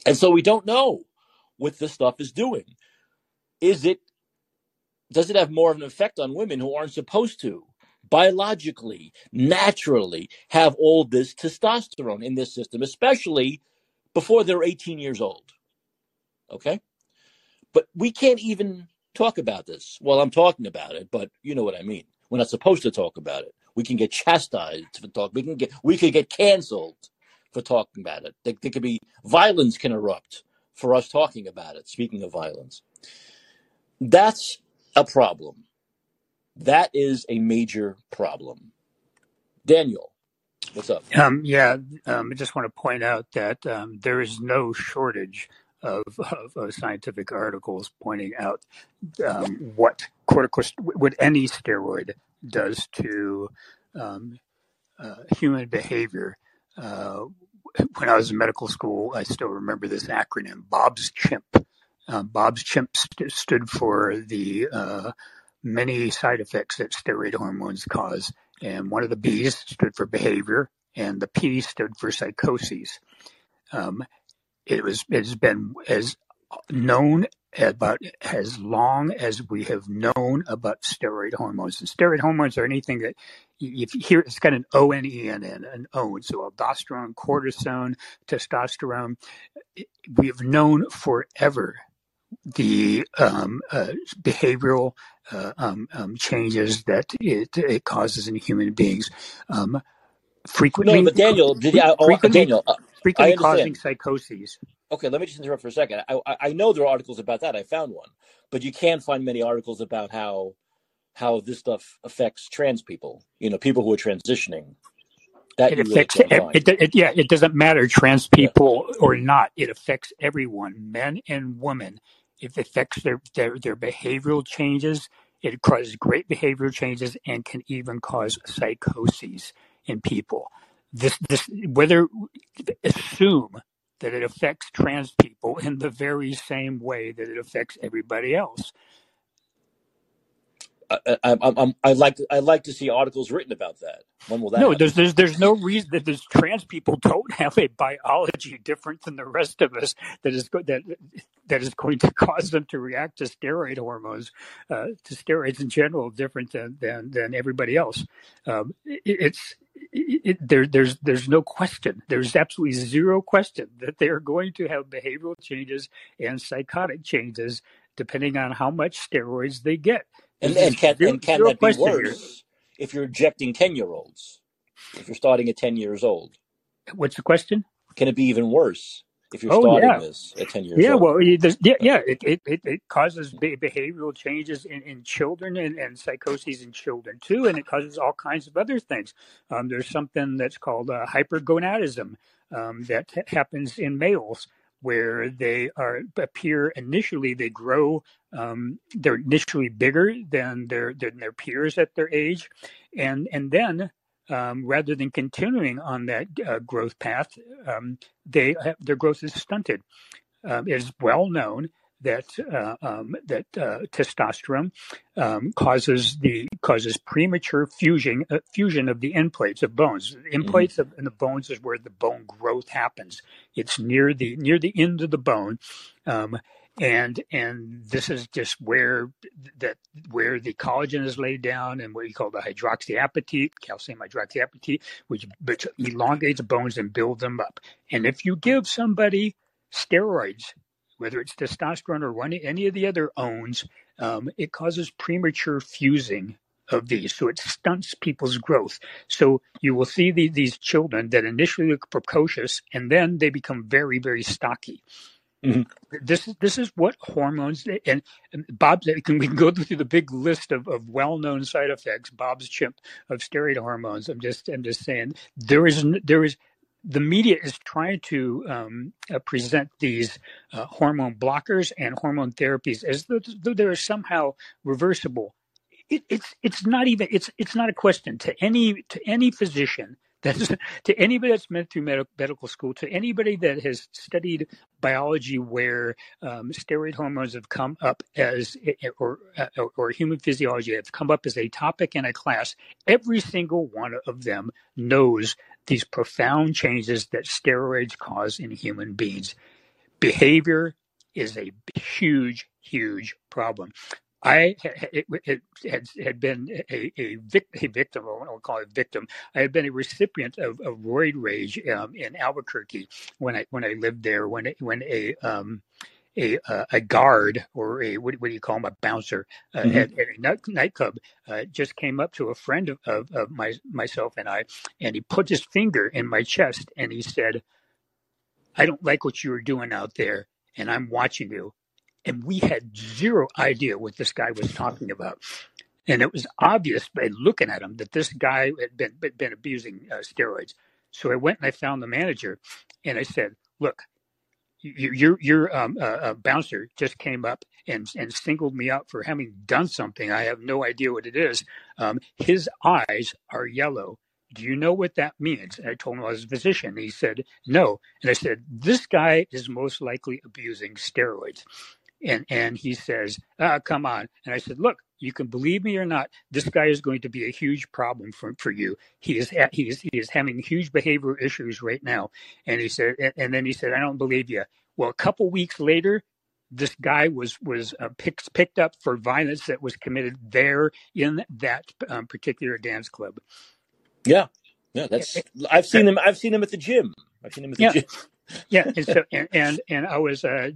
And so we don't know what this stuff is doing. Is it, does it have more of an effect on women who aren't supposed to? Biologically, naturally have all this testosterone in their system, especially before they're 18 years old. Okay? But we can't even talk about this. Well, I'm talking about it, but you know what I mean. We're not supposed to talk about it. We can get chastised for talk. We can get we could get canceled for talking about it. There, there could be violence can erupt for us talking about it. Speaking of violence, that's a problem. That is a major problem. Daniel, what's up? Um, yeah, um, I just want to point out that um, there is no shortage of, of, of scientific articles pointing out um, what corticost- what any steroid does to um, uh, human behavior. Uh, when I was in medical school, I still remember this acronym, Bob's Chimp. Uh, Bob's Chimp st- stood for the uh, many side effects that steroid hormones cause. And one of the B's stood for behavior, and the P stood for psychoses. Um, it was it has been as known about as long as we have known about steroid hormones. And steroid hormones are anything that if you hear it's got an O N E N N, an ON, so aldosterone, cortisone, testosterone. We have known forever the um, uh, behavioral uh, um, um, changes that it, it, causes in human beings. Um, frequently, no, but Daniel, did, I, frequently, Daniel, uh, frequently causing psychoses. Okay, let me just interrupt for a second. I, I know there are articles about that. I found one, but you can't find many articles about how how this stuff affects trans people. You know, people who are transitioning. That it affects really it, it, Yeah, it doesn't matter trans people yeah. or not. It affects everyone, men and women it affects their, their, their behavioral changes. It causes great behavioral changes and can even cause psychoses in people. This, this, whether assume that it affects trans people in the very same way that it affects everybody else. I, I, I, I'd like to, I'd like to see articles written about that. When will that? No, happen? there's there's there's no reason that these trans people don't have a biology different than the rest of us that is that that is going to cause them to react to steroid hormones, uh, to steroids in general, different than than, than everybody else. Um, it, it's it, there, there's there's no question. There's absolutely zero question that they are going to have behavioral changes and psychotic changes depending on how much steroids they get. And, and can, and can that be worse here. if you're injecting 10 year olds? If you're starting at 10 years old? What's the question? Can it be even worse if you're oh, starting yeah. this at 10 years yeah, old? Well, yeah, yeah, it, it, it causes behavioral changes in, in children and, and psychoses in children too, and it causes all kinds of other things. Um, there's something that's called uh, hypergonadism um, that happens in males where they are appear initially they grow um, they're initially bigger than their than their peers at their age. And and then um, rather than continuing on that uh, growth path um, they have, their growth is stunted. Um, it is well known that uh, um, that uh, testosterone um, causes the causes premature fusion uh, fusion of the end plates of bones. The end mm-hmm. plates of, in the bones is where the bone growth happens. It's near the near the end of the bone. Um, and and this is just where that where the collagen is laid down and what you call the hydroxyapatite, calcium hydroxyapatite, which which elongates bones and builds them up. And if you give somebody steroids whether it's testosterone or any, any of the other ONs, um, it causes premature fusing of these. So it stunts people's growth. So you will see the, these children that initially look precocious and then they become very, very stocky. Mm-hmm. This is this is what hormones and, and Bob. Can we can go through the big list of, of well known side effects? Bob's chimp of steroid hormones. I'm just I'm just saying there is there is the media is trying to um, uh, present these uh, hormone blockers and hormone therapies as though, though they're somehow reversible. It, it's it's not even it's it's not a question to any to any physician that's to anybody that's been through med- medical school to anybody that has studied biology where um, steroid hormones have come up as or uh, or human physiology have come up as a topic in a class every single one of them knows these profound changes that steroids cause in human beings. Behavior is a huge, huge problem. I had, had, had been a, a, vic, a victim, or I'll call it victim. I had been a recipient of, of roid rage um, in Albuquerque when I when I lived there. When when a um, a, uh, a guard or a what, what, do you call him a bouncer uh, mm-hmm. at, at, a night, nightclub uh, just came up to a friend of, of, of, my myself and I and he put his finger in my chest and he said I don't like what you were doing out there and I'm watching you and we had zero idea what this guy was talking about. And it was obvious by looking at him that this guy had been been abusing uh, steroids. So I went and I found the manager, and I said, "Look, your your um, uh, uh, bouncer just came up and and singled me out for having done something. I have no idea what it is. Um, his eyes are yellow. Do you know what that means? And I told him I was a physician. He said no, and I said this guy is most likely abusing steroids and and he says, ah, "Come on," and I said, "Look, you can believe me or not. This guy is going to be a huge problem for for you. He is he is he is having huge behavioral issues right now." And he said, and then he said, "I don't believe you." Well, a couple weeks later, this guy was was uh, picked picked up for violence that was committed there in that um, particular dance club. Yeah, yeah, that's I've seen him. I've seen him at the gym. I've seen him at the yeah. gym yeah, and so and and, and I was uh,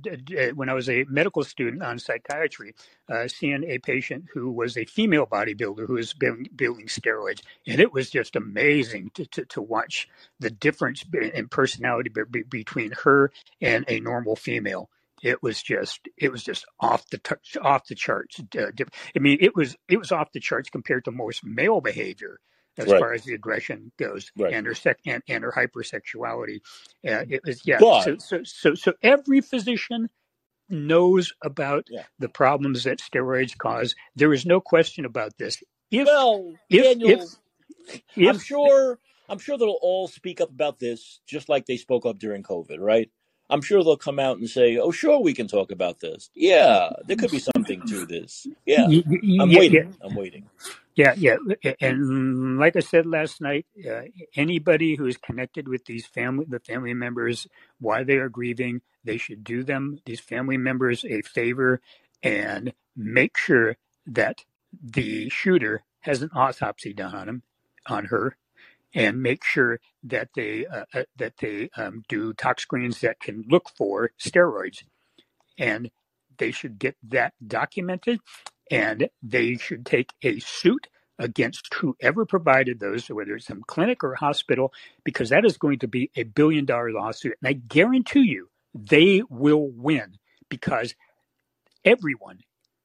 when I was a medical student on psychiatry, uh, seeing a patient who was a female bodybuilder who was building, building steroids, and it was just amazing to, to, to watch the difference in personality be, between her and a normal female. It was just it was just off the t- off the charts. Uh, I mean, it was it was off the charts compared to most male behavior as right. far as the aggression goes right. and her sec- and, and her hypersexuality. Uh, it was yeah. But, so, so so so every physician knows about yeah. the problems that steroids cause. There is no question about this. If, well, if, Daniel, if, if, I'm sure I'm sure they'll all speak up about this just like they spoke up during COVID, right? I'm sure they'll come out and say, "Oh, sure, we can talk about this." Yeah, there could be something to this. Yeah, I'm waiting. I'm waiting. Yeah, yeah, and like I said last night, uh, anybody who is connected with these family, the family members, why they are grieving, they should do them these family members a favor and make sure that the shooter has an autopsy done on him, on her, and make sure that they uh, uh, that they um, do tox screens that can look for steroids, and they should get that documented and they should take a suit against whoever provided those, whether it's some clinic or hospital, because that is going to be a billion dollar lawsuit. And I guarantee you they will win because everyone,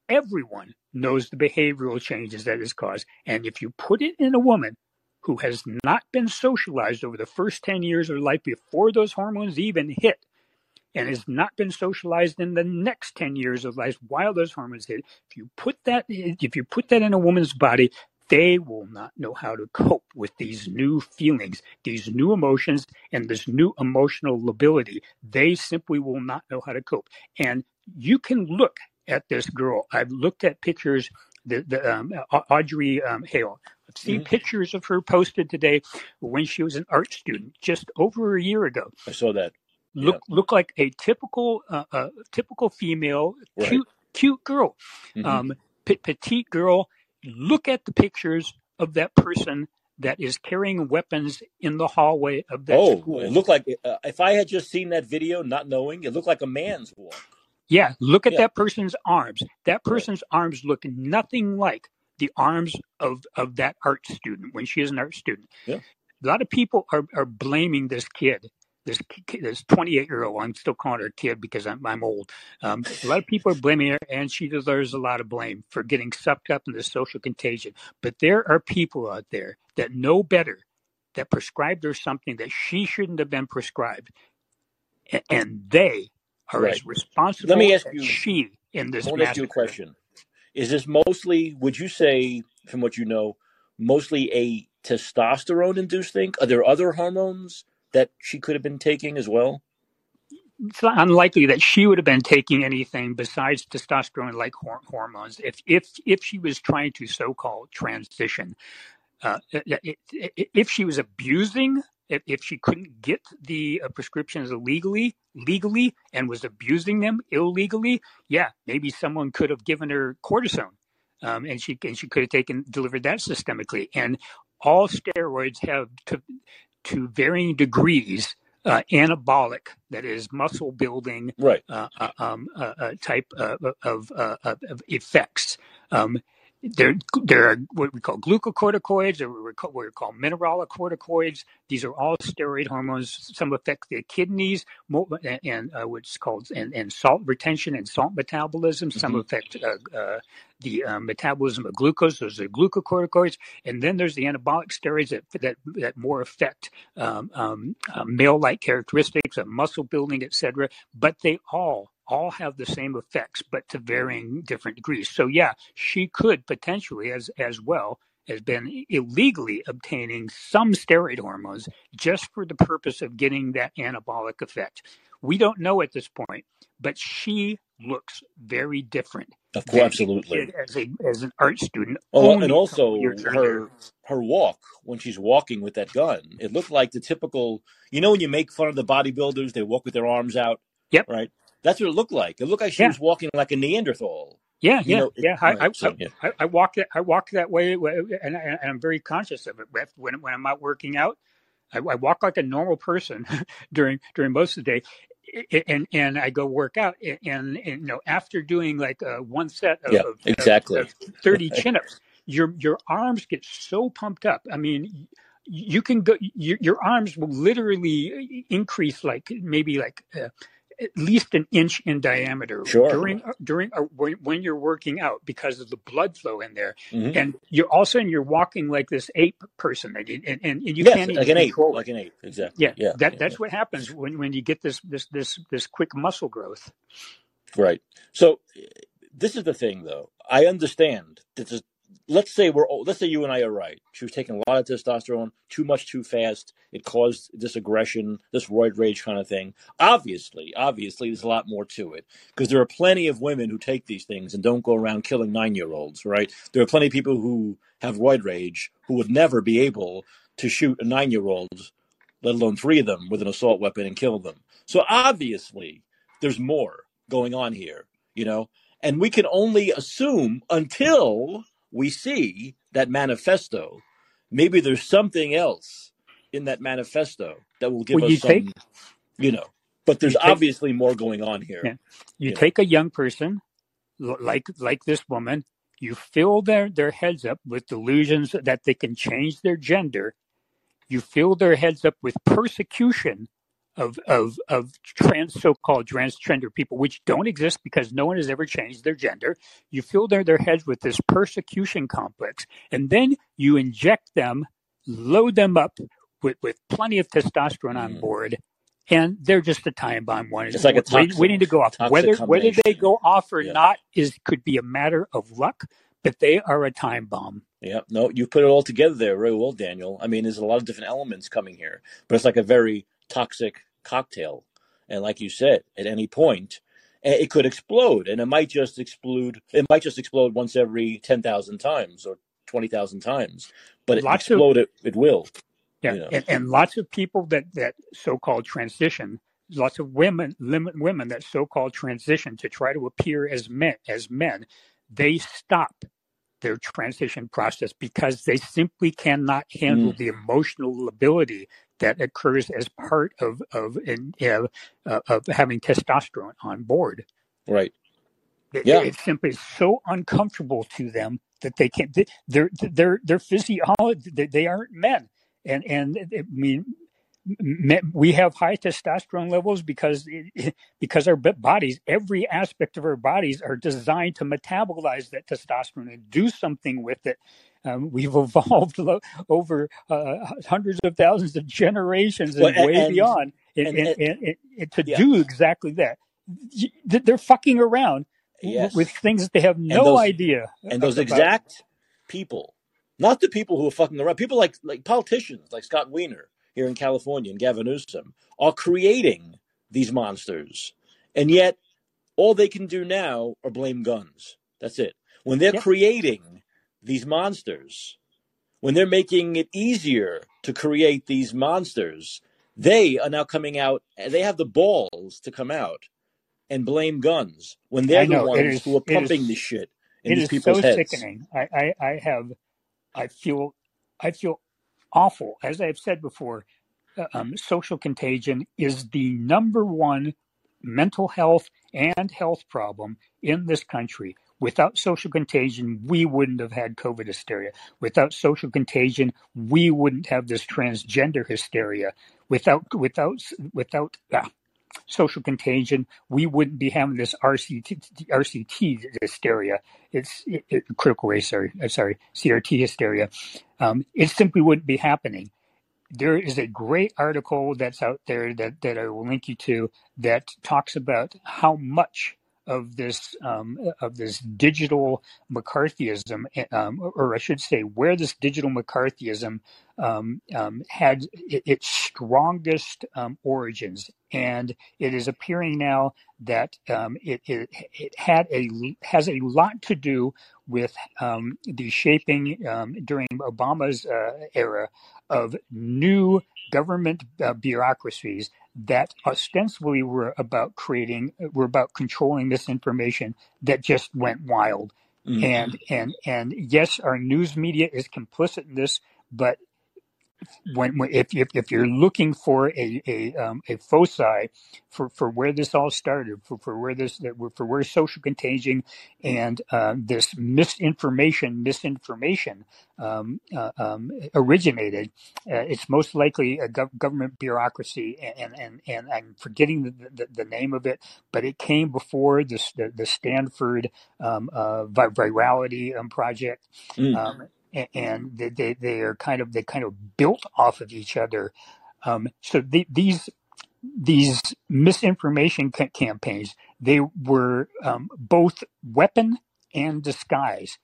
everyone knows the behavioral changes that is caused. And if you put it in a woman who has not been socialized over the first 10 years of life before those hormones even hit, and has not been socialized in the next 10 years of life while those hormones hit if you put that if you put that in a woman's body they will not know how to cope with these new feelings these new emotions and this new emotional lability. They simply will not know how to cope. And you can look at this girl. I've looked at pictures the, the um, audrey um, hale. I've seen mm-hmm. pictures of her posted today when she was an art student just over a year ago. I saw that look yeah. look like a typical uh, uh, typical female, right. cute cute girl, mm-hmm. um, p- petite girl. Look at the pictures of that person that is carrying weapons in the hallway of that oh, school. it looked like uh, if I had just seen that video, not knowing, it looked like a man's walk. Yeah, look at yeah. that person's arms. That person's right. arms look nothing like the arms of of that art student when she is an art student. Yeah. A lot of people are, are blaming this kid this this 28 year old, I'm still calling her a kid because I'm, I'm old. Um, a lot of people are blaming her, and she deserves a lot of blame for getting sucked up in the social contagion. But there are people out there that know better, that prescribed her something that she shouldn't have been prescribed, and, and they are right. as responsible Let me ask you, she in this. I want to ask you a question. Is this mostly? Would you say, from what you know, mostly a testosterone induced thing? Are there other hormones? That she could have been taking as well? It's unlikely that she would have been taking anything besides testosterone-like hormones if if if she was trying to so-called transition. Uh, if she was abusing if, if she couldn't get the uh, prescriptions legally, legally, and was abusing them illegally, yeah, maybe someone could have given her cortisone, um, and she and she could have taken delivered that systemically. And all steroids have to to varying degrees uh, anabolic, that is muscle building Right. uh, uh, um, uh, uh, type uh, of, uh, of, of effects. Um, there, there are what we call glucocorticoids, or what we call, what we call mineralocorticoids. These are all steroid hormones. Some affect the kidneys, and, and uh, what's called and, and salt retention and salt metabolism. Some Mhm. affect uh, uh, the uh, metabolism of glucose. Those are glucocorticoids, and then there's the anabolic steroids that that, that more affect um, um, uh, male-like characteristics of muscle building, etc. But they all all have the same effects, but to mm-hmm. varying different degrees. So yeah, she could potentially, as as well, has been illegally obtaining some steroid hormones just for the purpose of getting that anabolic effect. We don't know at this point, but she looks very different Of course, absolutely. as a as an art student Oh, and also her her walk when she's walking with that gun, it looked like the typical. You know when you make fun of the bodybuilders, they walk with their arms out, Yep. right? That's what it looked like. It looked like she Yeah. was walking like a Neanderthal. Yeah, You yeah, know, it, yeah. I, I, right? So yeah, I I walk that I walk that way, and, I, and I'm very conscious of it. When when I'm out working out, I, I walk like a normal person during during most of the day, and and I go work out, and, and you know after doing like uh, one set of, yeah, of, of, exactly. of 30 chin-ups, your your arms get so pumped up. I mean, you can go your, your arms will literally increase like maybe like. Uh, at least an inch in diameter Sure. during during uh, when, when you're working out because of the blood flow in there hmm and you're also and you're walking like this ape person and, and, and you Yes, can't like an ape, like an ape. Exactly. yeah Yeah, that yeah, that's what happens when, when you get this this this this quick muscle growth. Right. So this is the thing, though. I understand. That. Let's say we're. Let's say you and I are right. She was taking a lot of testosterone, too much, too fast. It caused this aggression, this roid rage kind of thing. Obviously, obviously, there's a lot more to it because there are plenty of women who take these things and don't go around killing nine-year-olds. Right? There are plenty of people who have roid rage who would never be able to shoot a nine-year-old, let alone three of them, with an assault weapon and kill them. So obviously, there's more going on here. You know, and we can only assume until we see that manifesto. Maybe there's something else in that manifesto that will give well us you take you know. But there's take obviously more going on here, yeah you you know. take a young person like like this woman you fill their their heads up with delusions that they can change their gender you fill their heads up with persecution of of of trans so-called transgender people which don't exist because no one has ever changed their gender you fill their, their heads with this persecution complex and then you inject them load them up with, with plenty of testosterone on Mm. board and they're just a time bomb one It's like a toxic, waiting to go off whether whether they go off or Yeah, not is could be a matter of luck but they are a time bomb yeah. No, you put it all together there very well, Daniel. I mean, there's a lot of different elements coming here, but it's like a very toxic cocktail. And like you said, at any point, it could explode, and it might just explode. It might just explode once every ten thousand times or twenty thousand times, but it lots of explode. It, it will. Yeah, You know. and, and lots of people that that so-called transition, lots of women, women that so-called transition to try to appear as men, as men, they stop their transition process because they simply cannot handle Mm, the emotional lability that occurs as part of of in, uh, of having testosterone on board. right. It, Yeah. it's simply so uncomfortable to them that they can't. They, they're they're they're physiology. They, they aren't men, and and I mean, men, we have high testosterone levels because because our bodies, every aspect of our bodies, are designed to metabolize that testosterone and do something with it. Um, we've evolved lo- over uh, hundreds of thousands of generations Well, and way and beyond, and, and, to yeah. do exactly that. They're fucking around w- with things that they have no those idea and those about. exact people, not the people who are fucking around, people like like politicians like Scott Wiener here in California and Gavin Newsom are creating these monsters, and yet all they can do now are blame guns. That's it. When they're Yep. creating these monsters, when they're making it easier to create these monsters, they are now coming out. They have the balls to come out and blame guns when they're the ones is. who are pumping is. this shit in It these is people's so heads. sickening. I, I, I have. I feel. I feel awful. As I've said before, uh, um, social contagion is the number one mental health and health problem in this country. Without social contagion, we wouldn't have had COVID hysteria. Without social contagion, we wouldn't have this transgender hysteria. Without without without ah, social contagion, we wouldn't be having this RCT, RCT hysteria. It's it, it, critical race, sorry, sorry, CRT hysteria. Um, it simply wouldn't be happening there is a great article that's out there that, that I will link you to that talks about how much of this um, of this digital McCarthyism, um, or I should say, where this digital McCarthyism um, um, had its strongest um, origins, and it is appearing now that um, it, it, it had a has a lot to do with the shaping during Obama's uh, era of new government uh, bureaucracies that ostensibly were about creating were about controlling misinformation that just went wild Mm. and and and yes our news media is complicit in this but when, when if, if if you're looking for a a, um, a foci for, for where this all started, for, for where this for where social contagion and uh, this misinformation misinformation um, uh, um, originated, uh, it's most likely a gov- government bureaucracy, and and and I'm forgetting the, the, the name of it, but it came before this the, the Stanford um, uh, virality um, project. Mm. A- and they, they, they are kind of they kind of built off of each other. Um, so the, these these misinformation ca- campaigns they were um, both weapon and disguise.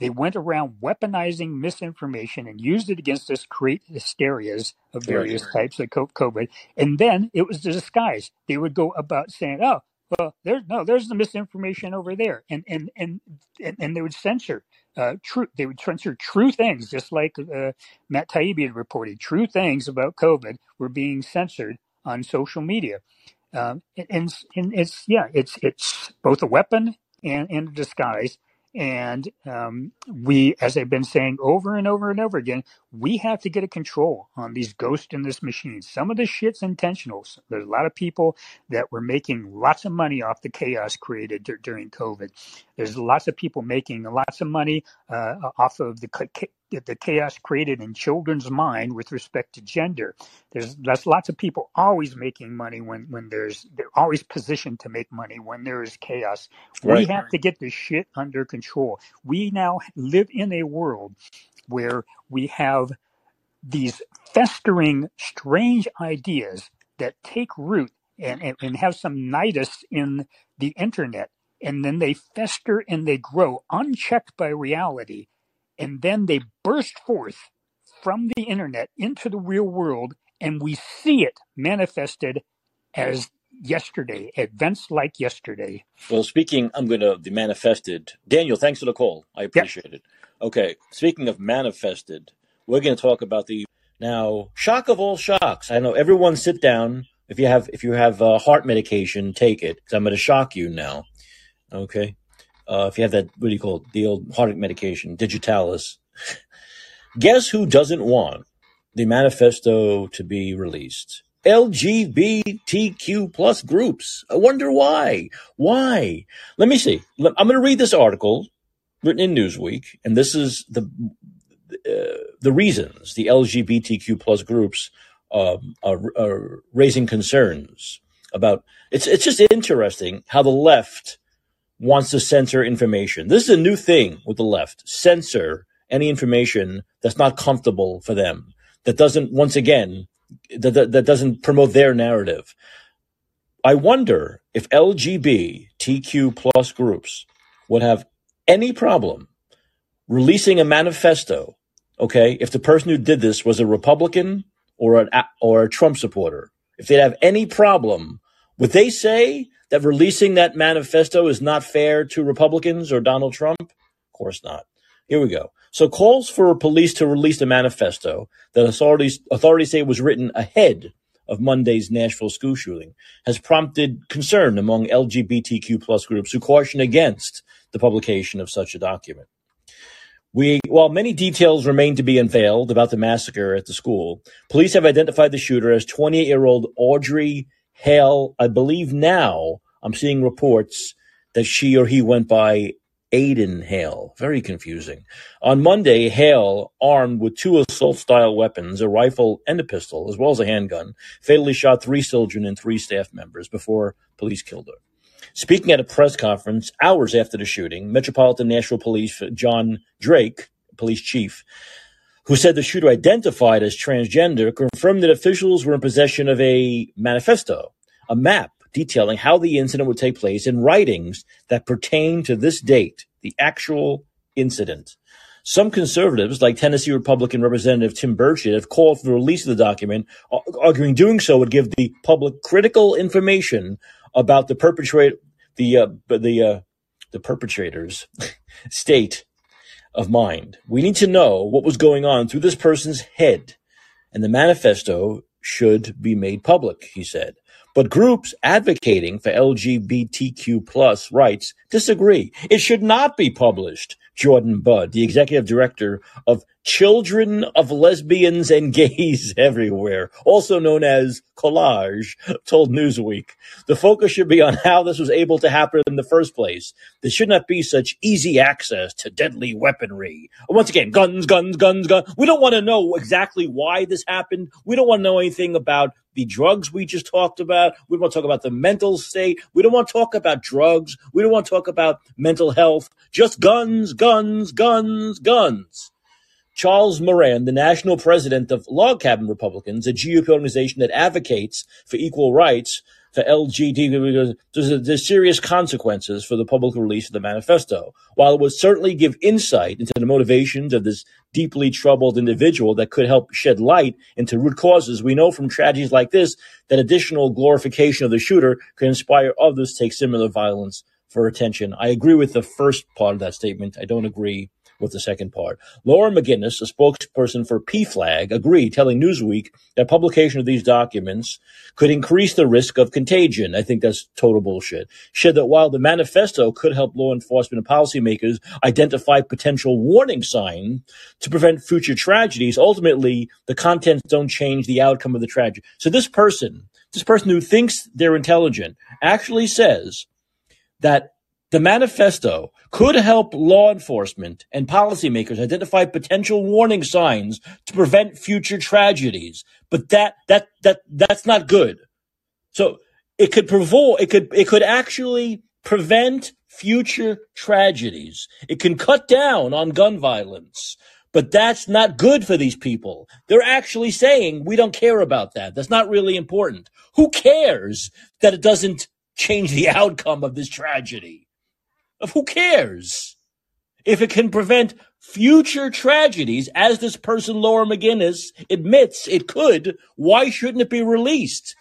They went around weaponizing misinformation and used it against us, to create hysterias of Right. various types of co- COVID. And then it was the disguise. They would go about saying, "Oh, well, there's no, there's the misinformation over there," and and and and, and they would censor uh, true. They would censor true things, just like uh, Matt Taibbi had reported. True things about COVID were being censored on social media, um, and, and and it's yeah, it's it's both a weapon and, and a disguise. And um, we, as I've been saying over and over and over again, we have to get a control on these ghosts in this machine. Some of this shit's intentional. So There's a lot of people that were making lots of money off the chaos created dur- during COVID. There's lots of people making lots of money uh, off of the ca- the chaos created in children's mind with respect to gender. There's that's lots of people always making money when when there's they're always positioned to make money when there is chaos. We have to get this shit under control. We now live in a world where we have these festering strange ideas that take root and, and, and have some nidus in the internet and then they fester and they grow unchecked by reality and then they burst forth from the internet into the real world and we see it manifested as yesterday events like yesterday Well, speaking, I'm going to the manifested. Daniel, thanks for the call. I yep appreciate it. Okay, speaking of manifested, we're going to talk about the now shock of all shocks. I know everyone sit down. If you have if you have uh, heart medication, take it. I'm going to shock you now. Okay, uh, if you have that, what do you call it? The old heart medication, Digitalis. Guess who doesn't want the manifesto to be released? LGBTQ plus groups. I wonder why. Why? Let me see. I'm going to read this article written in Newsweek, and this is the uh, the reasons the LGBTQ plus groups um, are, are raising concerns about. It's it's just interesting how the left wants to censor information. This is a new thing with the left. Censor any information that's not comfortable for them. That doesn't, once again, that, that, that doesn't promote their narrative. I wonder if LGBTQ plus groups would have any problem releasing a manifesto. Okay, if the person who did this was a Republican or an or a Trump supporter, if they'd have any problem, would they say that releasing that manifesto is not fair to Republicans or Donald Trump? Of course not. Here we go. So calls for police to release a manifesto that authorities authorities say was written ahead of Monday's Nashville school shooting has prompted concern among LGBTQ plus groups who caution against the publication of such a document. We, while many details remain to be unveiled about the massacre at the school, police have identified the shooter as 28 year old Audrey Hale. I believe now I'm seeing reports that she or he went by Aiden Hale. Very confusing. On Monday, Hale, armed with two assault style weapons, a rifle and a pistol, as well as a handgun, fatally shot three children and three staff members before police killed her. Speaking at a press conference hours after the shooting, Metropolitan Nashville Police John Drake, police chief, who said the shooter identified as transgender, confirmed that officials were in possession of a manifesto, a map detailing how the incident would take place in writings that pertain to this date, the actual incident. Some conservatives, like Tennessee Republican Representative Tim Burchett, have called for the release of the document, arguing doing so would give the public critical information about the perpetrator, the uh, the uh, the perpetrators' state of mind. We need to know what was going on through this person's head, and the manifesto should be made public. He said. But groups advocating for LGBTQ plus rights disagree. It should not be published. Jordan Budd, the executive director of Children of Lesbians and Gays Everywhere, also known as COLAGE, told Newsweek. The focus should be on how this was able to happen in the first place. There should not be such easy access to deadly weaponry. Once again, guns, guns, guns, guns. We don't want to know exactly why this happened. We don't want to know anything about the drugs we just talked about. We don't want to talk about the mental state. We don't want to talk about drugs. We don't want to talk about mental health. Just guns, guns, guns, guns. Charles Moran, the national president of Log Cabin Republicans, a GOP organization that advocates for equal rights for LGBT, there's, there's serious consequences for the public release of the manifesto. While it would certainly give insight into the motivations of this deeply troubled individual that could help shed light into root causes, we know from tragedies like this that additional glorification of the shooter could inspire others to take similar violence for attention. I agree with the first part of that statement. I don't agree with the second part. Laura McGinnis, a spokesperson for PFLAG, agreed, telling Newsweek that publication of these documents could increase the risk of contagion. I think that's total bullshit. She said that while the manifesto could help law enforcement and policymakers identify potential warning signs to prevent future tragedies, ultimately the contents don't change the outcome of the tragedy. So this person, this person who thinks they're intelligent, actually says that the manifesto could help law enforcement and policymakers identify potential warning signs to prevent future tragedies. But that, that, that, that's not good. So it could provoke, it could, it could actually prevent future tragedies. It can cut down on gun violence. But that's not good for these people. They're actually saying we don't care about that. That's not really important. Who cares that it doesn't change the outcome of this tragedy? Of who cares? If it can prevent future tragedies, as this person, Laura McGinnis, admits it could, why shouldn't it be released?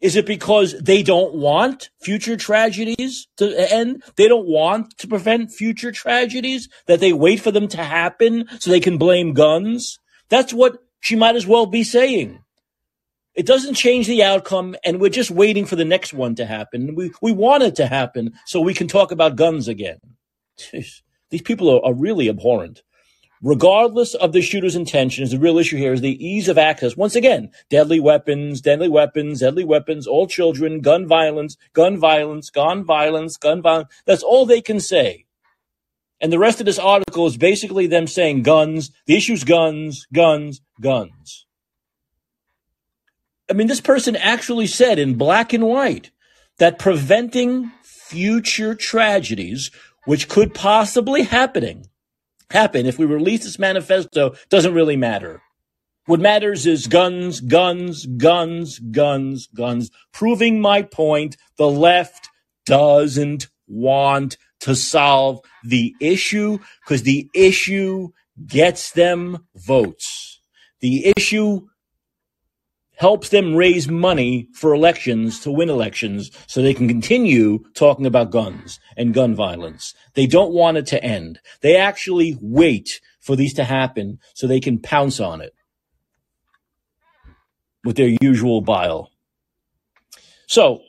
Is it because they don't want future tragedies to end? They don't want to prevent future tragedies that they wait for them to happen so they can blame guns? That's what she might as well be saying. It doesn't change the outcome, and we're just waiting for the next one to happen. We we want it to happen so we can talk about guns again. Jeez, these people are, are really abhorrent. Regardless of the shooter's intentions, the real issue here is the ease of access. Once again, deadly weapons, deadly weapons, deadly weapons, all children, gun violence, gun violence, gun violence, gun violence. That's all they can say. And the rest of this article is basically them saying guns, the issue's guns, guns, guns. I mean, this person actually said in black and white that preventing future tragedies, which could possibly happening, happen if we release this manifesto, doesn't really matter. What matters is guns, guns, guns, guns, guns, proving my point. The left doesn't want to solve the issue because the issue gets them votes. The issue helps them raise money for elections to win elections so they can continue talking about guns and gun violence. They don't want it to end. They actually wait for these to happen so they can pounce on it with their usual bile. So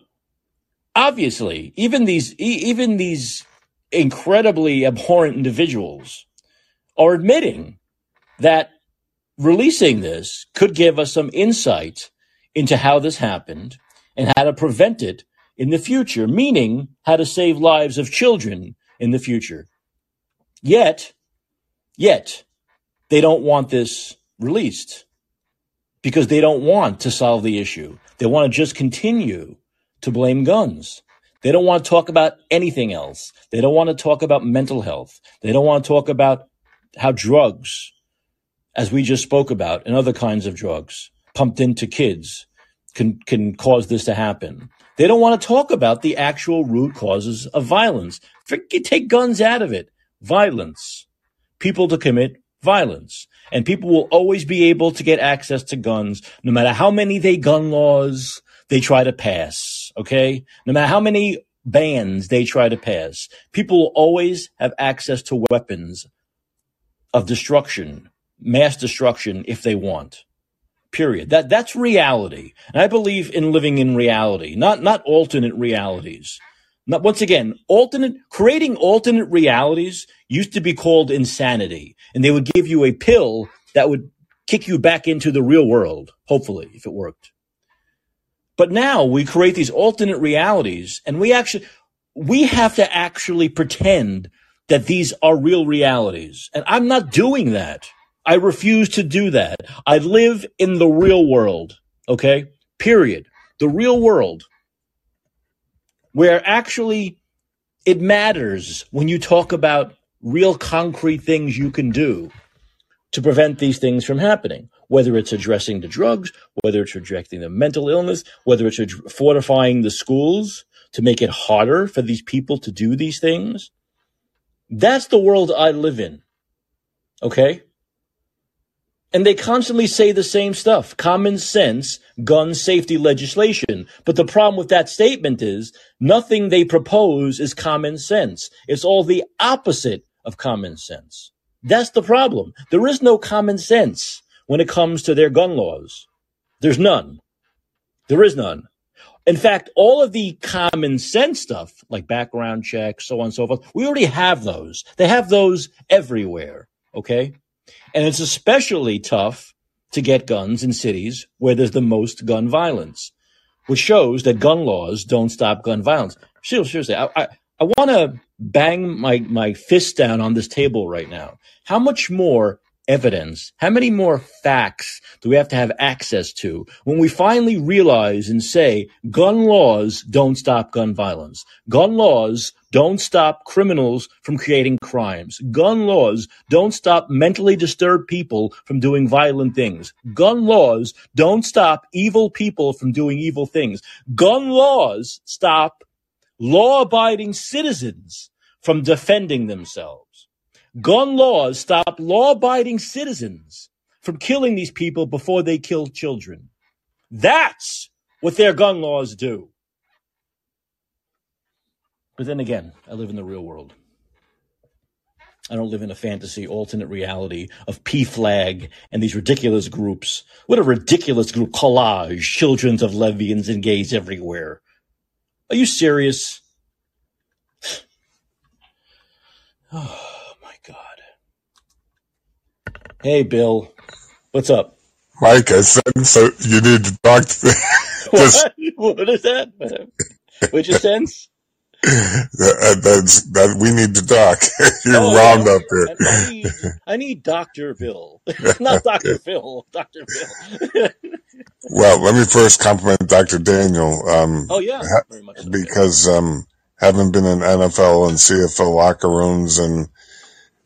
obviously, even these even these incredibly abhorrent individuals are admitting that releasing this could give us some insight into how this happened and how to prevent it in the future, meaning how to save lives of children in the future. Yet, yet, they don't want this released because they don't want to solve the issue. They want to just continue to blame guns. They don't want to talk about anything else. They don't want to talk about mental health. They don't want to talk about how drugs, as we just spoke about, and other kinds of drugs pumped into kids can, can cause this to happen. They don't want to talk about the actual root causes of violence. Forget, take guns out of it. Violence. People to commit violence. And people will always be able to get access to guns, no matter how many they gun laws they try to pass. Okay. No matter how many bans they try to pass, people will always have access to weapons of destruction, mass destruction if they want. Period. That, that's reality. And I believe in living in reality, not, not alternate realities. Not, once again, alternate, creating alternate realities used to be called insanity. And they would give you a pill that would kick you back into the real world, hopefully, if it worked. But now we create these alternate realities and we actually, we have to actually pretend that these are real realities. And I'm not doing that. I refuse to do that. I live in the real world. Okay. Period. The real world where actually it matters when you talk about real concrete things you can do to prevent these things from happening, whether it's addressing the drugs, whether it's addressing the mental illness, whether it's fortifying the schools to make it harder for these people to do these things. That's the world I live in. Okay? And they constantly say the same stuff. Common sense, gun safety legislation. But the problem with that statement is nothing they propose is common sense. It's all the opposite of common sense. That's the problem. There is no common sense when it comes to their gun laws. There's none. There is none. In fact, all of the common sense stuff, like background checks, so on and so forth, we already have those. They have those everywhere. Okay. And it's especially tough to get guns in cities where there's the most gun violence, which shows that gun laws don't stop gun violence. Seriously, I, I, I want to bang my, my fist down on this table right now. How much more evidence, how many more facts do we have to have access to when we finally realize and say gun laws don't stop gun violence? Gun laws don't stop criminals from creating crimes. Gun laws don't stop mentally disturbed people from doing violent things. Gun laws don't stop evil people from doing evil things. Gun laws stop law abiding citizens from defending themselves. Gun laws stop law abiding citizens from killing these people before they kill children. That's what their gun laws do. But then again, I live in the real world. I don't live in a fantasy alternate reality of PFLAG and these ridiculous groups. What a ridiculous group. COLAGE, children of lesbians and gays everywhere. Are you serious? Hey, Bill. What's up? Mike, I sense so you need to talk to what? what is that? What'd you sense? that, that's, that we need to talk. You're oh, yeah. up there. I need, I need Dr. Bill. Not Dr. Phil, Dr. Bill. well, let me first compliment Dr. Daniel. Um, oh, yeah. Very much so. Because um, having been in NFL and CFL locker rooms and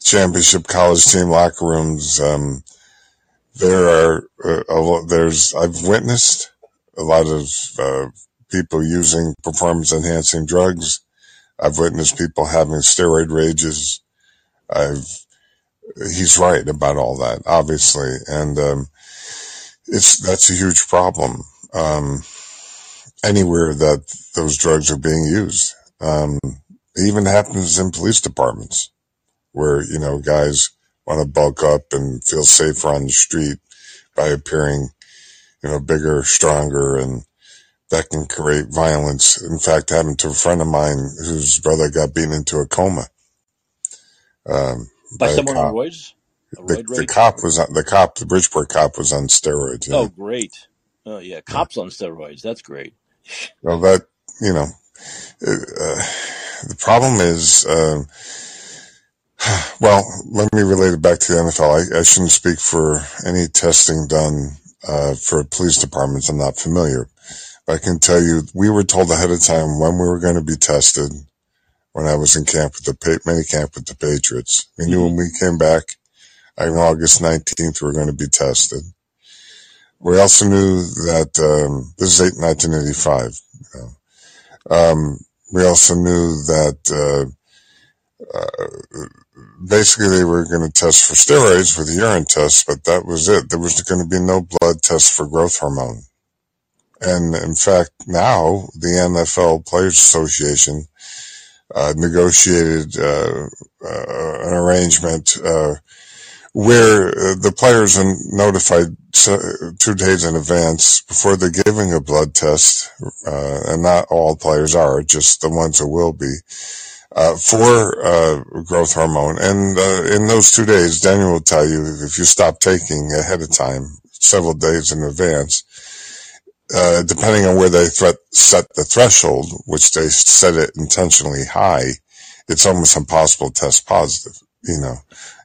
championship college team locker rooms. Um, there are uh, a there's I've witnessed a lot of uh, people using performance enhancing drugs. I've witnessed people having steroid rages. I've he's right about all that, obviously, and um, it's that's a huge problem um, anywhere that those drugs are being used. Um, it even happens in police departments where, you know, guys want to bulk up and feel safer on the street by appearing, you know, bigger, stronger, and that can create violence. In fact, happened to a friend of mine whose brother got beaten into a coma um, By by someone on roids? The, the cop was on, the cop, the Bridgeport cop was on steroids. Yeah. Oh, great. Oh, yeah. Cops on steroids. That's great. Well, that you know, uh, the problem is, um, well, let me relate it back to the NFL. I, I shouldn't speak for any testing done uh, for police departments. I'm not familiar. But I can tell you, we were told ahead of time when we were going to be tested. When I was in camp with the mini camp with the Patriots, we knew when we came back on August 19th we were going to be tested. We also knew that um, this is eight- 1985. You know. Um, we also knew that uh, uh, basically they were going to test for steroids with a urine test, but that was it. There was going to be no blood test for growth hormone. And in fact, now the NFL Players Association uh, negotiated uh, uh, an arrangement uh, where uh, the players are notified two days in advance before they're giving a blood test, uh, and not all players are, just the ones who will be, uh, for uh, growth hormone. And uh, in those two days, Daniel will tell you if you stop taking ahead of time, several days in advance, uh, depending on where they threat, set the threshold, which they set it intentionally high, it's almost impossible to test positive, you know.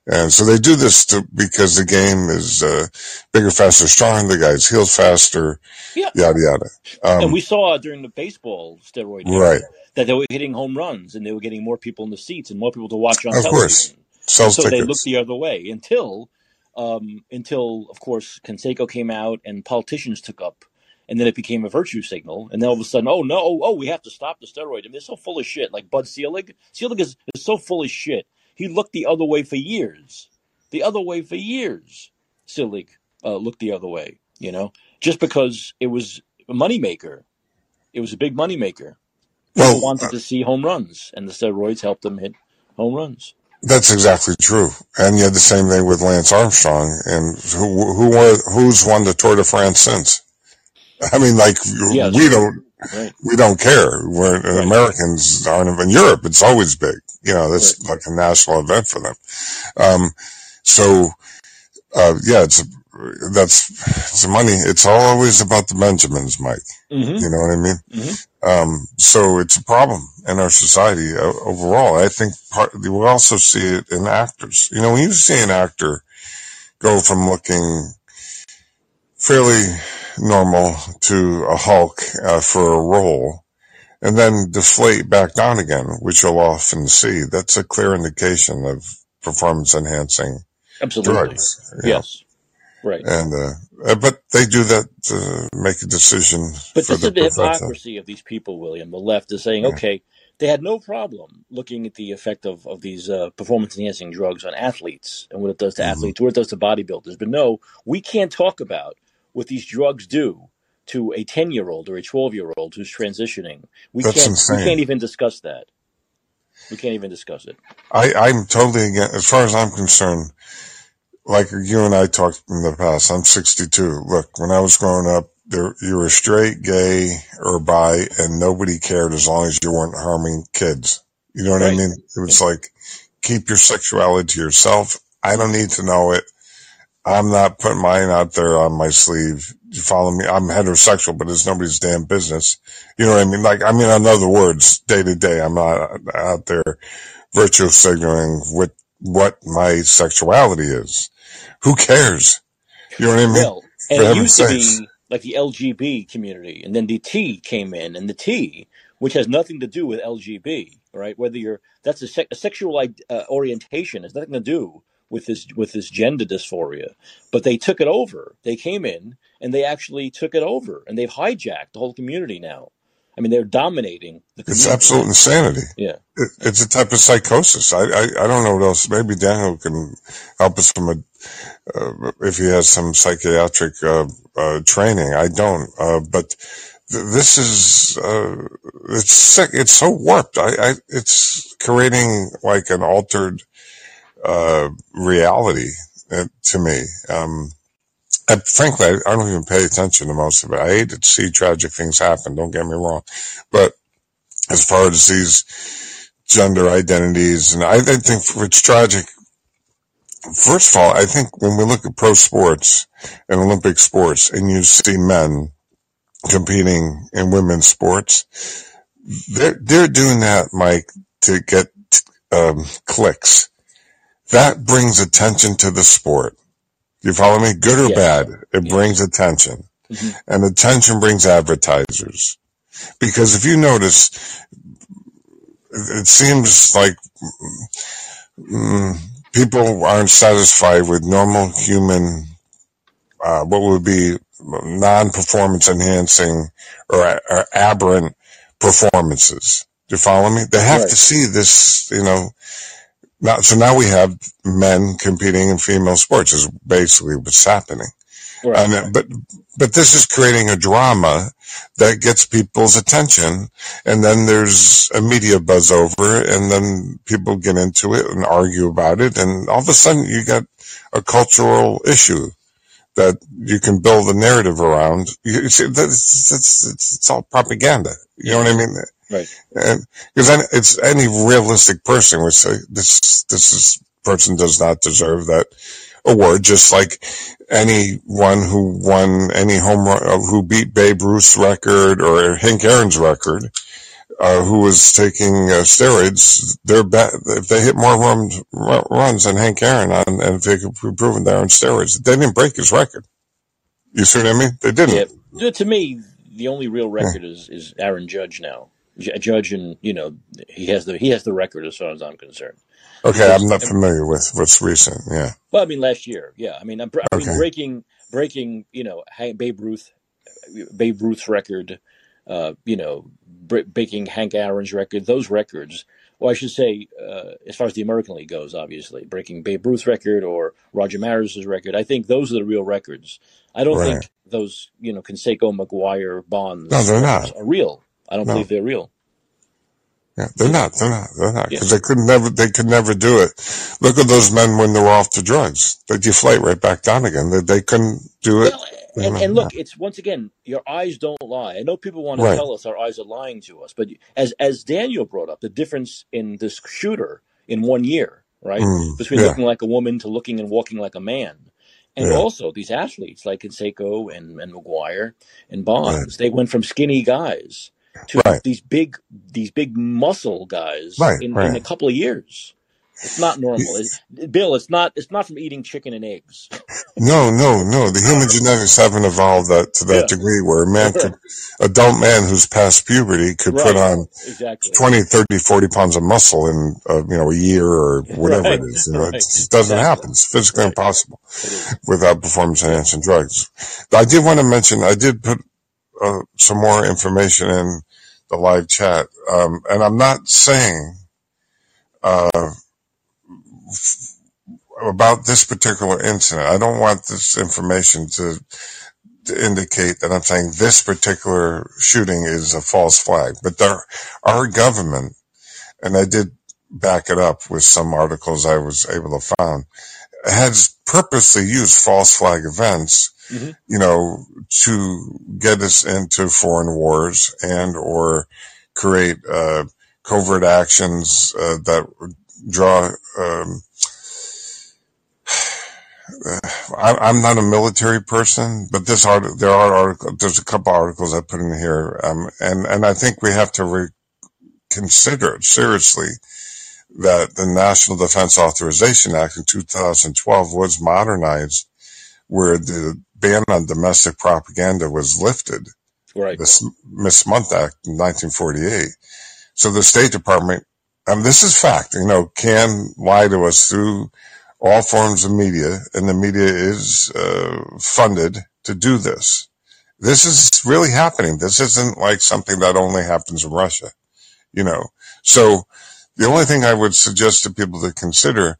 And so they do this to, because the game is uh, bigger, faster, stronger. The guys heal faster, Yeah. yada yada. and Um, we saw during the baseball steroid era right, that they were hitting home runs and they were getting more people in the seats and more people to watch on television. of course, television. So they looked the other way until, um, until of course Canseco came out and politicians took up, and then it became a virtue signal. And then all of a sudden, oh no, oh, oh we have to stop the steroid. I mean, they're so full of shit. Like Bud Selig, Selig is, is so full of shit. He looked the other way for years, the other way for years. Selig uh, looked the other way, you know, just because it was a moneymaker. It was a big moneymaker. People Well, wanted to see home runs, and the steroids helped them hit home runs. That's exactly true. And you had the same thing with Lance Armstrong. And who, who, who's won the Tour de France since? I mean, like, it's we don't, Right, we don't care. We're, right, Americans aren't, in Europe, it's always big. You know, right. that's like a national event for them. Um, so, uh, yeah, it's, that's, it's money. It's always about the Benjamins, Mike. Mm-hmm. You know what I mean? Mm-hmm. Um, so it's a problem in our society uh, overall. I think part, we also see it in actors. You know, when you see an actor go from looking fairly normal to a Hulk uh, for a role and then deflate back down again, which you'll often see, that's a clear indication of performance enhancing Absolutely. drugs, you know. Right. And, uh, uh, but they do that to make a decision But for this the is the hypocrisy of these people, William. The left is saying, Yeah. okay, they had no problem looking at the effect of, of these uh, performance enhancing drugs on athletes and what it does to hmm athletes, what it does to bodybuilders. But no, we can't talk about what these drugs do to a 10 year old or a 12 year old who's transitioning. We That's can't, we can't even discuss that. We can't even discuss it. I, I'm totally against, as far as I'm concerned, like you and I talked in the past, I'm 62. Look, when I was growing up, there, you were straight, gay, or bi, and nobody cared as long as you weren't harming kids. You know what I mean? It was like, keep your sexuality to yourself. I don't need to know it. I'm not putting mine out there on my sleeve. You follow me? I'm heterosexual, but it's nobody's damn business. You know what I mean? Like, I mean, in other words, day to day, I'm not out there virtue signaling with what my sexuality is. Who cares? You know what I mean? Well, For and it used to be like the LGB community, and then the T came in, and the T, which has nothing to do with LGB, right? Whether you're that's a, se- a sexual uh, orientation has nothing to do with this with this gender dysphoria, but they took it over. They came in and they actually took it over, and they've hijacked the whole community now. I mean, they're dominating the It's absolute insanity. Yeah, It, it's a type of psychosis. I, I, I don't know what else. Maybe Daniel can help us from a, uh, if he has some psychiatric, uh, uh, training. I don't, uh, but th- this is, uh, it's sick. It's so warped. I, I, it's creating like an altered uh, reality uh, to me. Um, I, frankly, I, don't even pay attention to most of it. I hate to see tragic things happen. Don't get me wrong, but as far as these gender identities, and I, I think it's tragic. First of all, I think when we look at pro sports and Olympic sports, and you see men competing in women's sports, they're they're doing that, Mike, to get um, clicks. That brings attention to the sport. You follow me? Good or Yes. bad, it Yeah. brings attention, Mhm. and attention brings advertisers. Because if you notice, it seems like mm, people aren't satisfied with normal human, uh, what would be non-performance enhancing or, or aberrant performances. Do you follow me? They have Right. to see this, you know. Now, so now we have men competing in female sports is basically what's happening. Right. And, uh, but but this is creating a drama that gets people's attention, and then there's a media buzz over, and then people get into it and argue about it, and all of a sudden you got a cultural issue that you can build a narrative around. You you see, that's, that's, it's, it's all propaganda. You know what I mean? Right. And because it's any realistic person would say this this is person does not deserve that award, just like anyone who won any home run, uh, who beat Babe Ruth's record or Hank Aaron's record, uh, who was taking uh, steroids, they're ba- if they hit more runs, runs than Hank Aaron on, and if they could be proven they're on steroids, they didn't break his record. You see what I mean? They didn't. Yeah. To me, the only real record is, is Aaron Judge now. Judge, and you know, he has the he has the record as far as I'm concerned. Okay, Because I'm not familiar with what's recent. Yeah. well, I mean, last year, yeah. I mean, I'm, I mean, Okay. breaking breaking, you know, Babe Ruth, Babe Ruth's record, uh, you know, bre- breaking Hank Aaron's record. Those records. Well, I should say, uh, as far as the American League goes, obviously breaking Babe Ruth's record or Roger Maris's record. I think those are the real records. I don't Right. think those, you know, Canseco, McGwire, Bonds No, they're records not. are real. I don't No. believe they're real. Yeah, they're not. They're not. They're not Yeah. because they could never. They could never do it. Look at those men when they're off the drugs. They deflate right back down again. They, they couldn't do it. Well, and, and look, it's once again, your eyes don't lie. I know people want to Right. tell us our eyes are lying to us, but as as Daniel brought up, the difference in this shooter in one year, right, Mm, between yeah. looking like a woman to looking and walking like a man, and Yeah. also these athletes like Canseco and and McGwire and Bonds, they went from skinny guys to Right. these big these big muscle guys Right, in, in a couple of years. It's not normal, It- Bill. It's not. It's not from eating chicken and eggs. No, no, no. The human genetics haven't evolved that to that Yeah. degree where a man could, adult man who's past puberty could put on Exactly. 20, 30, 40 pounds of muscle in, uh, you know, a year or whatever Right, it is. You know, right. it just doesn't Exactly. happen. It's physically Right. impossible It without performance enhancing drugs. I did want to mention, I did put uh, some more information in the live chat. Um, and I'm not saying, uh, about this particular incident. I don't want this information to, to indicate that I'm saying this particular shooting is a false flag, but there, our government, and I did back it up with some articles I was able to find, has purposely used false flag events, Mhm. you know, to get us into foreign wars and or create uh, covert actions uh, that draw. Um, I, I'm not a military person, but this art, there are articles, there's a couple articles I put in here, um, and and I think we have to re- consider seriously that the National Defense Authorization Act in 2012 was modernized, where the ban on domestic propaganda was lifted. Right. The Smith-Mundt Act in 1948. So the State Department, and this is fact, you know, can lie to us through all forms of media, and the media is uh, funded to do this. This is really happening. This isn't like something that only happens in Russia, you know. So the only thing I would suggest to people to consider,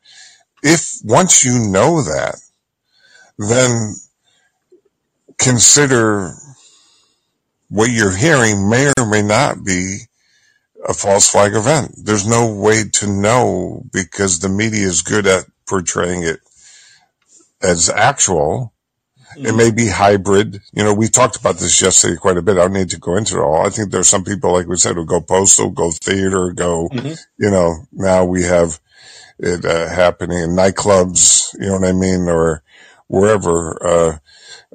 if once you know that, then consider what you're hearing may or may not be a false flag event. There's no way to know because the media is good at portraying it as actual. It may be hybrid. You know, we talked about this yesterday quite a bit. I don't need to go into it all. I think there's some people, like we said, who go postal, go theater, go, Mhm. you know, now we have it uh, happening in nightclubs, you know what I mean, or wherever. Uh,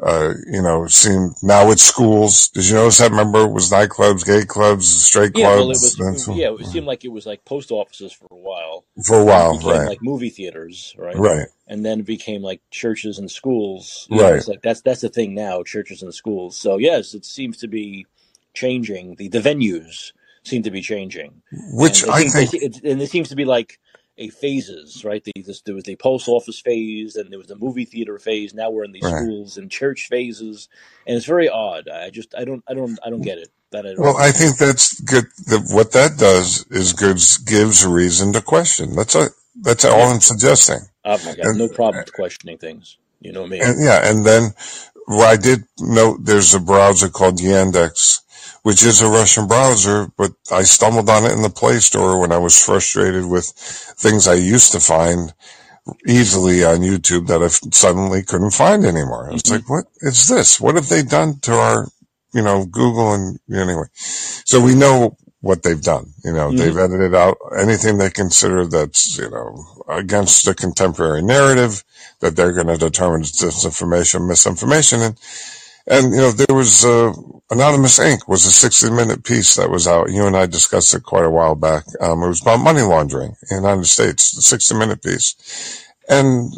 uh, you know, seem now it's schools. Did you notice that? Remember, it was nightclubs, gay clubs, straight Yeah, well, it clubs, was. Yeah, it seemed like it was like post offices for a while. for a while, right? like movie theaters, right? Right, And then it became like churches and schools. You right. it's like that's that's the thing now, churches and schools. So yes, it seems to be changing. The the venues seem to be changing, Which and I think, se- it, and it seems to be like a phases, right? The, this, there was the post office phase, and there was the movie theater phase. Now we're in the right. schools and church phases, and it's very odd. I just I don't I don't I don't get it. That I don't Well, I think that's good. The, what that does is gives gives reason to question. That's a, that's all Yeah, I'm suggesting. Oh I've got And, no problem with questioning things. You know me. and yeah, and then well, I did note there's a browser called Yandex, which is a Russian browser, but I stumbled on it in the Play Store when I was frustrated with things I used to find easily on YouTube that I suddenly couldn't find anymore. I was hmm like, what is this? What have they done to our, you know, Google and anyway. So we know what they've done. You know, hmm they've edited out anything they consider that's, you know, against the contemporary narrative that they're going to determine is disinformation, misinformation. And, and, you know, there was, uh, Anonymous Inc. was a 60 minute piece that was out. You and I discussed it quite a while back. Um, it was about money laundering in the United States, the 60 minute piece. And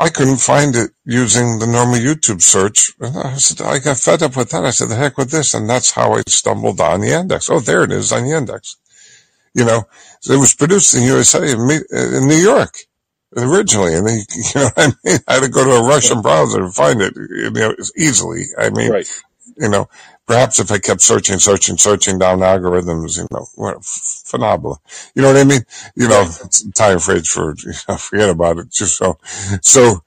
I couldn't find it using the normal YouTube search. And I said, I got fed up with that. I said, the heck with this. And that's how I stumbled on the Yandex. Oh, there it is on the Yandex. You know, it was produced in USA, in New York originally. And then, you know what I mean? I had to go to a Russian browser to find it, you know, easily. I mean, Right. you know, perhaps if I kept searching, searching, searching down algorithms, you know, what, phenomenal. You know what I mean? You know, Italian phrase for, you know, forget about it. Just so, so,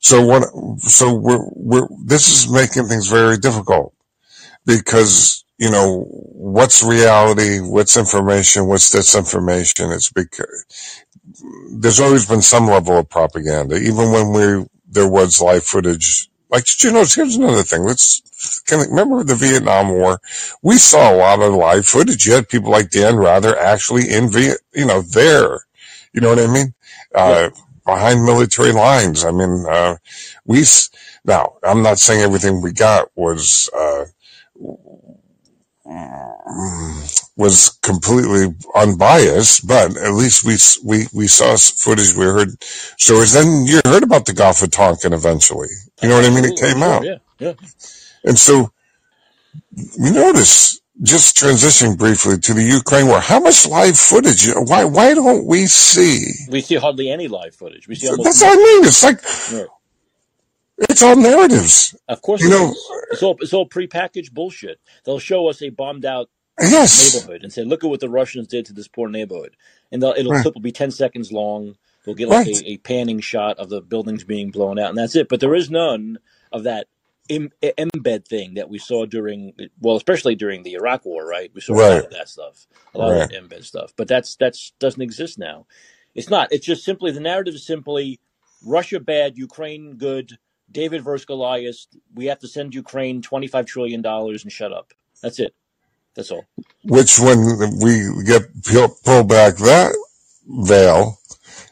so what, so we're, we're, this is making things very difficult because, you know, what's reality? What's information? What's disinformation? It's because there's always been some level of propaganda, even when we, there was live footage. Like, you know, here's another thing. Let's, can, remember the Vietnam War? We saw a lot of live footage. You had people like Dan Rather actually in Viet, you know, there. You know what I mean? Yeah. Uh, behind military lines. I mean, uh, we, now, I'm not saying everything we got was, uh, was completely unbiased, but at least we we we saw footage. We heard stories. Then you heard about the Gulf of Tonkin eventually. You know what I mean? It came out, Yeah. Yeah. and so we notice. Just transitioning briefly to the Ukraine war. How much live footage? Why why don't we see? We see hardly any live footage. We see almost That's what I mean. It's like Right. it's all narratives. Of course You know. It's all it's all prepackaged bullshit. They'll show us a bombed out Yes. neighborhood and say, "Look at what the Russians did to this poor neighborhood," and it'll Right. clip will be ten seconds long. They'll get like Right. a, a panning shot of the buildings being blown out, and that's it. But there is none of that Im- embed thing that we saw during, well, especially during the Iraq War, right? We saw a lot of that stuff, a lot of that embed stuff. But that's that's doesn't exist now. It's not. It's just simply the narrative is simply Russia bad, Ukraine good, David versus Goliath. We have to send Ukraine twenty five trillion dollars and shut up. That's it. That's all. Which when we get pull back that veil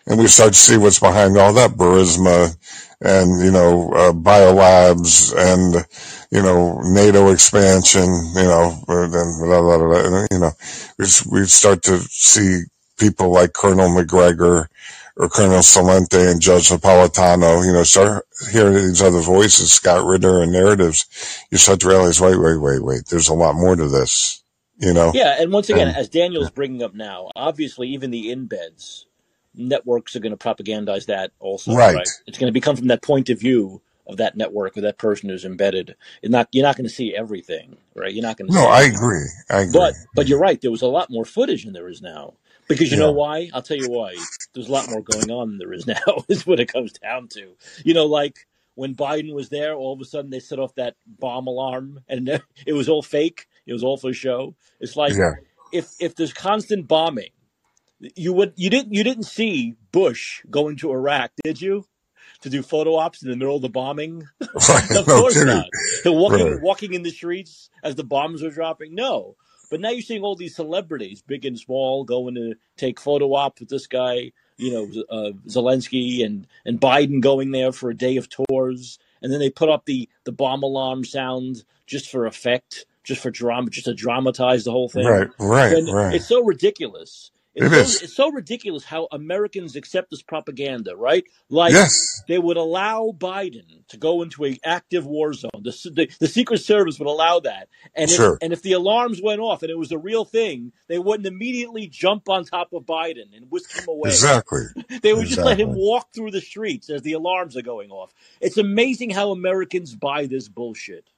and we start to see what's behind all that Burisma and, you know, uh, biolabs and, you know, NATO expansion, you know, and then, blah, blah, blah, you know, we start to see people like Colonel Macgregor or Colonel Salente and Judge Napolitano, you know, start hearing these other voices, Scott Ritter and narratives. You start to realize, wait, wait, wait, wait, there's a lot more to this, you know? Yeah, and once again, And as Daniel's bringing up now, obviously even the embeds networks are going to propagandize that also, right. right? It's going to become from that point of view of that network or that person who's embedded. It's not you're not going to see everything, right? You're not going to No, I agree. I agree. But but you're right. There was a lot more footage than there is now. Because you know why? I'll tell you why. There's a lot more going on than there is now. Is what it comes down to. You know, like when Biden was there, all of a sudden they set off that bomb alarm, and it was all fake. It was all for show. It's like Yeah. if if there's constant bombing, you would you didn't you didn't see Bush going to Iraq, did you? To do photo ops in the middle of the bombing? Right, of no course kidding. not. Walking Right. walking in the streets as the bombs were dropping? No. But now you're seeing all these celebrities, big and small, going to take photo op with this guy, you know, uh, Zelensky and and Biden going there for a day of tours, and then they put up the the bomb alarm sound just for effect, just for drama, just to dramatize the whole thing. Right, right, And right. it's so ridiculous. It's It so, is. It's so ridiculous how Americans accept this propaganda, right? Like Yes. they would allow Biden to go into an active war zone. The, the, the Secret Service would allow that, and if, and if the alarms went off and it was a real thing, they wouldn't immediately jump on top of Biden and whisk him away. Exactly. They would just let him walk through the streets as the alarms are going off. It's amazing how Americans buy this bullshit.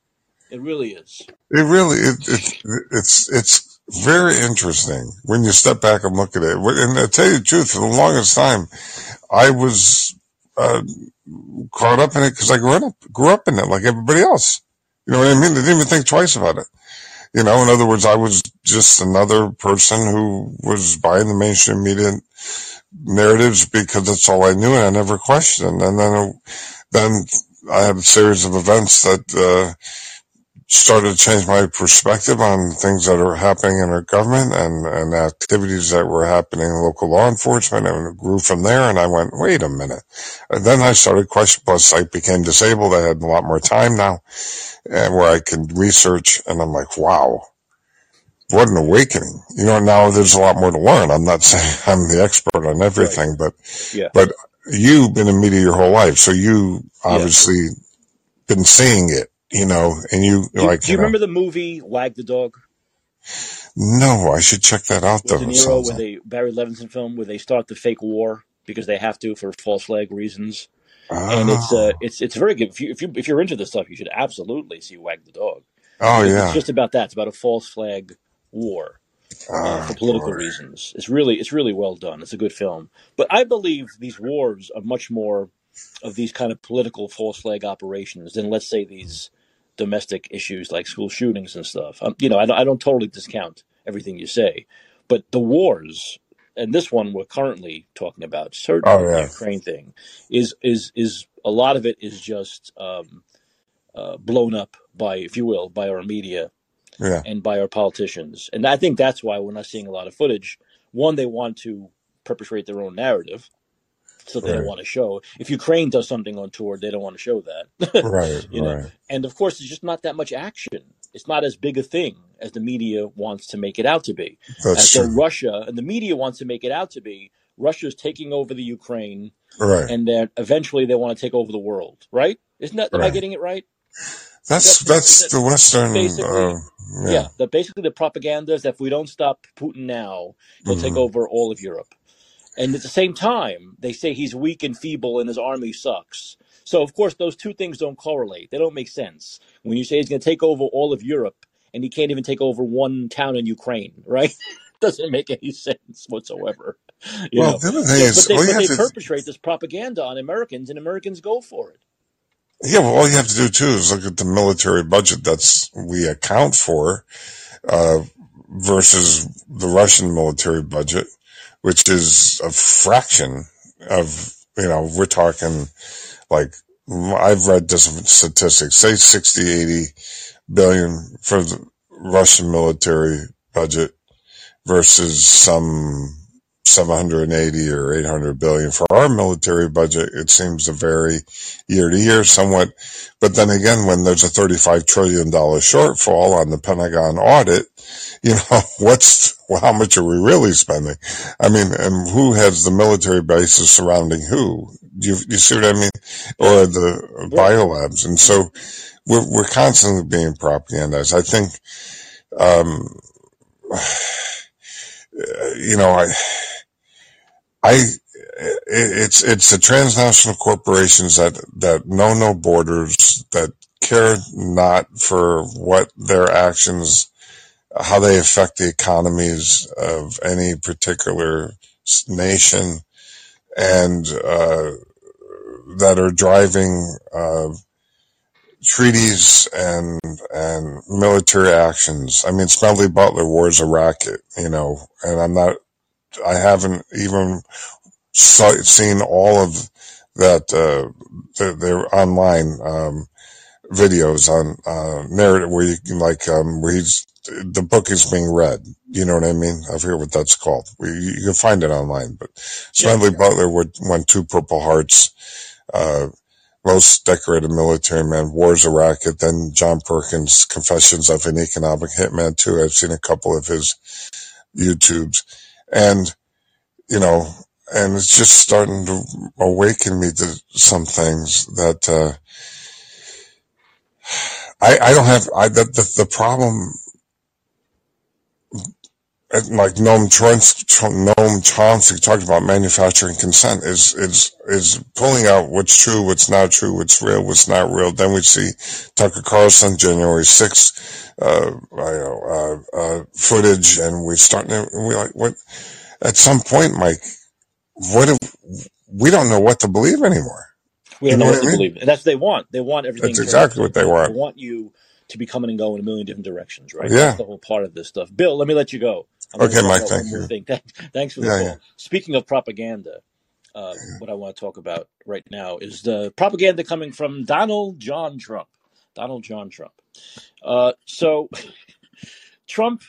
It really is. It really it, it it's it's very interesting when you step back and look at it. And I tell you the truth, for the longest time, I was uh, caught up in it because I grew up grew up in it like everybody else. You know what I mean? I didn't even think twice about it. You know, in other words, I was just another person who was buying the mainstream media narratives because that's all I knew, and I never questioned. And then, then I had a series of events that. Uh, started to change my perspective on things that are happening in our government and, and activities that were happening in local law enforcement and it grew from there. And I went, wait a minute. And then I started question, plus I became disabled. I had a lot more time now and where I can research and I'm like, wow, what an awakening. You know, now there's a lot more to learn. I'm not saying I'm the expert on everything, but, Yeah. but you've been in media your whole life. So you Yeah. obviously been seeing it you know, and you Do, like, do you you know, remember the movie Wag the Dog no, I should check that out though. De Niro, sounds where like, they Barry Levinson film where they start the fake war because they have to for false flag reasons, and it's uh, oh, it's it's very good. If you if you if you're into this stuff, you should absolutely see Wag the Dog oh it's yeah, just about that. It's about a false flag war uh, oh for political boy, reasons. It's really it's really well done. It's a good film, but I believe these wars are much more of these kind of political false flag operations than let's say these domestic issues like school shootings and stuff. Um, you know, I don't, I don't totally discount everything you say, but the wars and this one we're currently talking about, oh certainly the Ukraine thing, is is is a lot of it is just um, uh, blown up by, if you will, by our media yeah, and by our politicians. And I think that's why we're not seeing a lot of footage. One, they want to perpetrate their own narrative, so they don't right, want to show. If Ukraine does something on tour, they don't want to show that. right, you know, right. and of course, there's just not that much action. It's not as big a thing as the media wants to make it out to be. That's true. Russia and the media wants to make it out to be, Russia's taking over the Ukraine, Right, and then eventually they want to take over the world. Right? Isn't that? Am I getting it right? That's That, that's that the Western. basically Uh, yeah, yeah. the basically the propaganda is that if we don't stop Putin now, he'll take hmm over all of Europe. And at the same time, they say he's weak and feeble and his army sucks. So of course those two things don't correlate. They don't make sense. When you say he's going to take over all of Europe and he can't even take over one town in Ukraine, right? Doesn't make any sense whatsoever. You Well, know. the other thing So but is, they all you but have they to, perpetrate this propaganda on Americans and Americans go for it. yeah, well, all you have to do too is look at the military budget that's we account for uh, versus the Russian military budget, which is a fraction of you know we're talking like I've read different statistics, say 60, 80 billion for the Russian military budget versus some 780 or 800 billion for our military budget. It seems to vary year to year somewhat. But then again, when there's a $35 trillion shortfall on the Pentagon audit, you know, what's, well, how much are we really spending? I mean, and who has the military bases surrounding who? Do you, you see what I mean? Or the biolabs. And so we're, we're constantly being propagandized. I think, um, you know, I, I, it's, it's the transnational corporations that, that know no borders, that care not for what their actions, how they affect the economies of any particular nation and, uh, that are driving, uh, treaties and and military actions. I mean, Smedley Butler wars a racket, you know, and I'm not. I haven't even seen all of that. Uh, they're, they're online um, videos on uh, narrative where you can like um, where he's the book is being read. You know what I mean? I forget what that's called. We, you can find it online. But Smedley Yeah. Butler would won two Purple Hearts. Uh, most decorated military man, Wars a Racket, then John Perkins, Confessions of an Economic Hitman too. I've seen a couple of his YouTubes. And, you know, and it's just starting to awaken me to some things that, uh, I, I don't have, I, the, the, the problem, like Noam Chomsky, Noam Chomsky talked about manufacturing consent is, is, is pulling out what's true, what's not true, what's real, what's not real. Then we see Tucker Carlson, January 6th, uh, I, know uh, uh, footage and we're starting to, we like, what, at some point, Mike, what if, we don't know what to believe anymore. We don't know know what what to mean? believe, and that's what they want. They want everything. That's exactly what they want. They want. you to be coming and going in a million different directions, right? Yeah. That's the whole part of this stuff. Bill, let me let you go. I'm Okay, Mike, thank you. thing. Thanks for the Yeah, call. yeah. Speaking of propaganda, uh, what I want to talk about right now is the propaganda coming from Donald John Trump. Donald John Trump. Uh, so Trump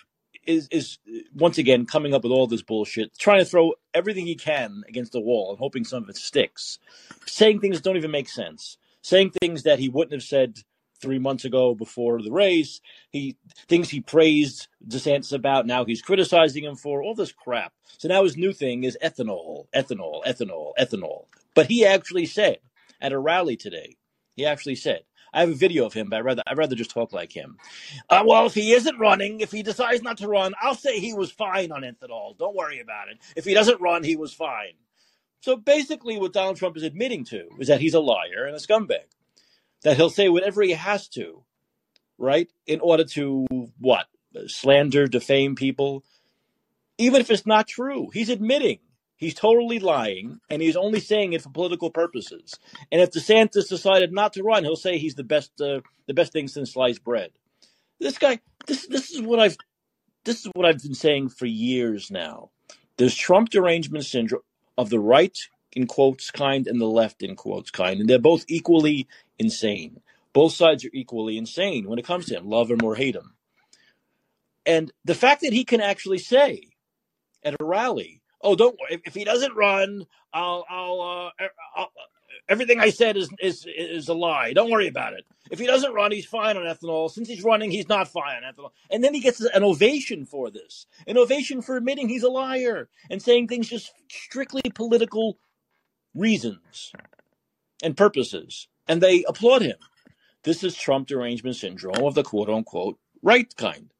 is is once again coming up with all this bullshit, trying to throw everything he can against the wall and hoping some of it sticks. Saying things that don't even make sense. Saying things that he wouldn't have said three months ago before the race. He things he praised DeSantis about. Now he's criticizing him for all this crap. So now his new thing is ethanol, ethanol, ethanol, ethanol. But he actually said at a rally today. He actually said. I have a video of him, but I'd rather I'd rather just talk like him. Uh, well, if he isn't running, if he decides not to run, I'll say he was fine on ethanol. Don't worry about it. If he doesn't run, he was fine. So basically, what Donald Trump is admitting to is that he's a liar and a scumbag. That he'll say whatever he has to, right, in order to what? Slander, defame people, even if it's not true. He's admitting he's totally lying, and he's only saying it for political purposes. And if DeSantis decided not to run, he'll say he's the best, uh, the best thing since sliced bread. This guy, this this is what I've this is what I've been saying for years now. There's Trump derangement syndrome of the right in quotes kind and the left in quotes kind, and they're both equally insane. Both sides are equally insane when it comes to him, love him or hate him. And the fact that he can actually say at a rally, "Oh, don't worry, if, if he doesn't run, I'll, I'll, uh, I'll, everything I said is is is a lie. Don't worry about it. If he doesn't run, he's fine on ethanol. Since he's running, he's not fine on ethanol." And then he gets an ovation for this, an ovation for admitting he's a liar and saying things just strictly political reasons and purposes, and they applaud him. This is Trump derangement syndrome of the quote unquote right kind.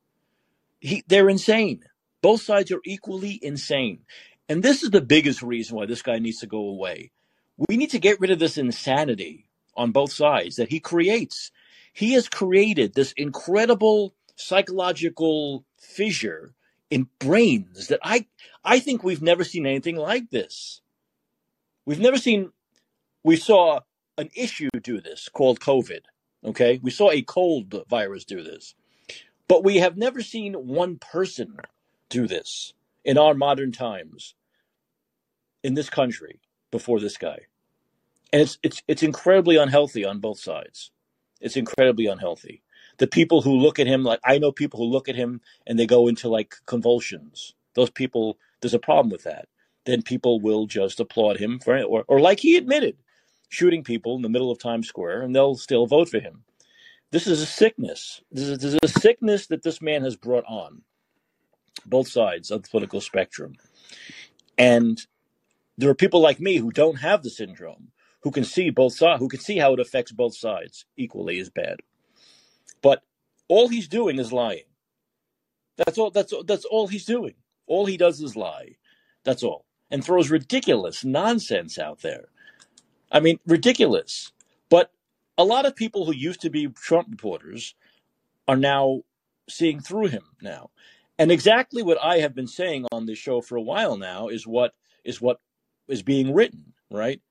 He, they're insane. Both sides are equally insane. And this is the biggest reason why this guy needs to go away. We need to get rid of this insanity on both sides that he creates. He has created this incredible psychological fissure in brains that I I think we've never seen anything like this. We've never seen we saw an issue do this called COVID. Okay? We saw a cold virus do this. But we have never seen one person do this in our modern times in this country before this guy. And it's it's it's incredibly unhealthy on both sides. It's incredibly unhealthy. The people who look at him like I know people who look at him and they go into like convulsions. Those people there's a problem with that. Then people will just applaud him for it or or like he admitted, shooting people in the middle of Times Square and they'll still vote for him. This is a sickness. This is, this is a sickness that this man has brought on both sides of the political spectrum. And there are people like me who don't have the syndrome, who can see both sides, who can see how it affects both sides equally as bad. But all he's doing is lying. That's all. That's that's all he's doing. All he does is lie. That's all, and throws ridiculous nonsense out there. I mean, ridiculous. But a lot of people who used to be Trump reporters are now seeing through him now. And exactly what I have been saying on this show for a while now is what is what is being written, right?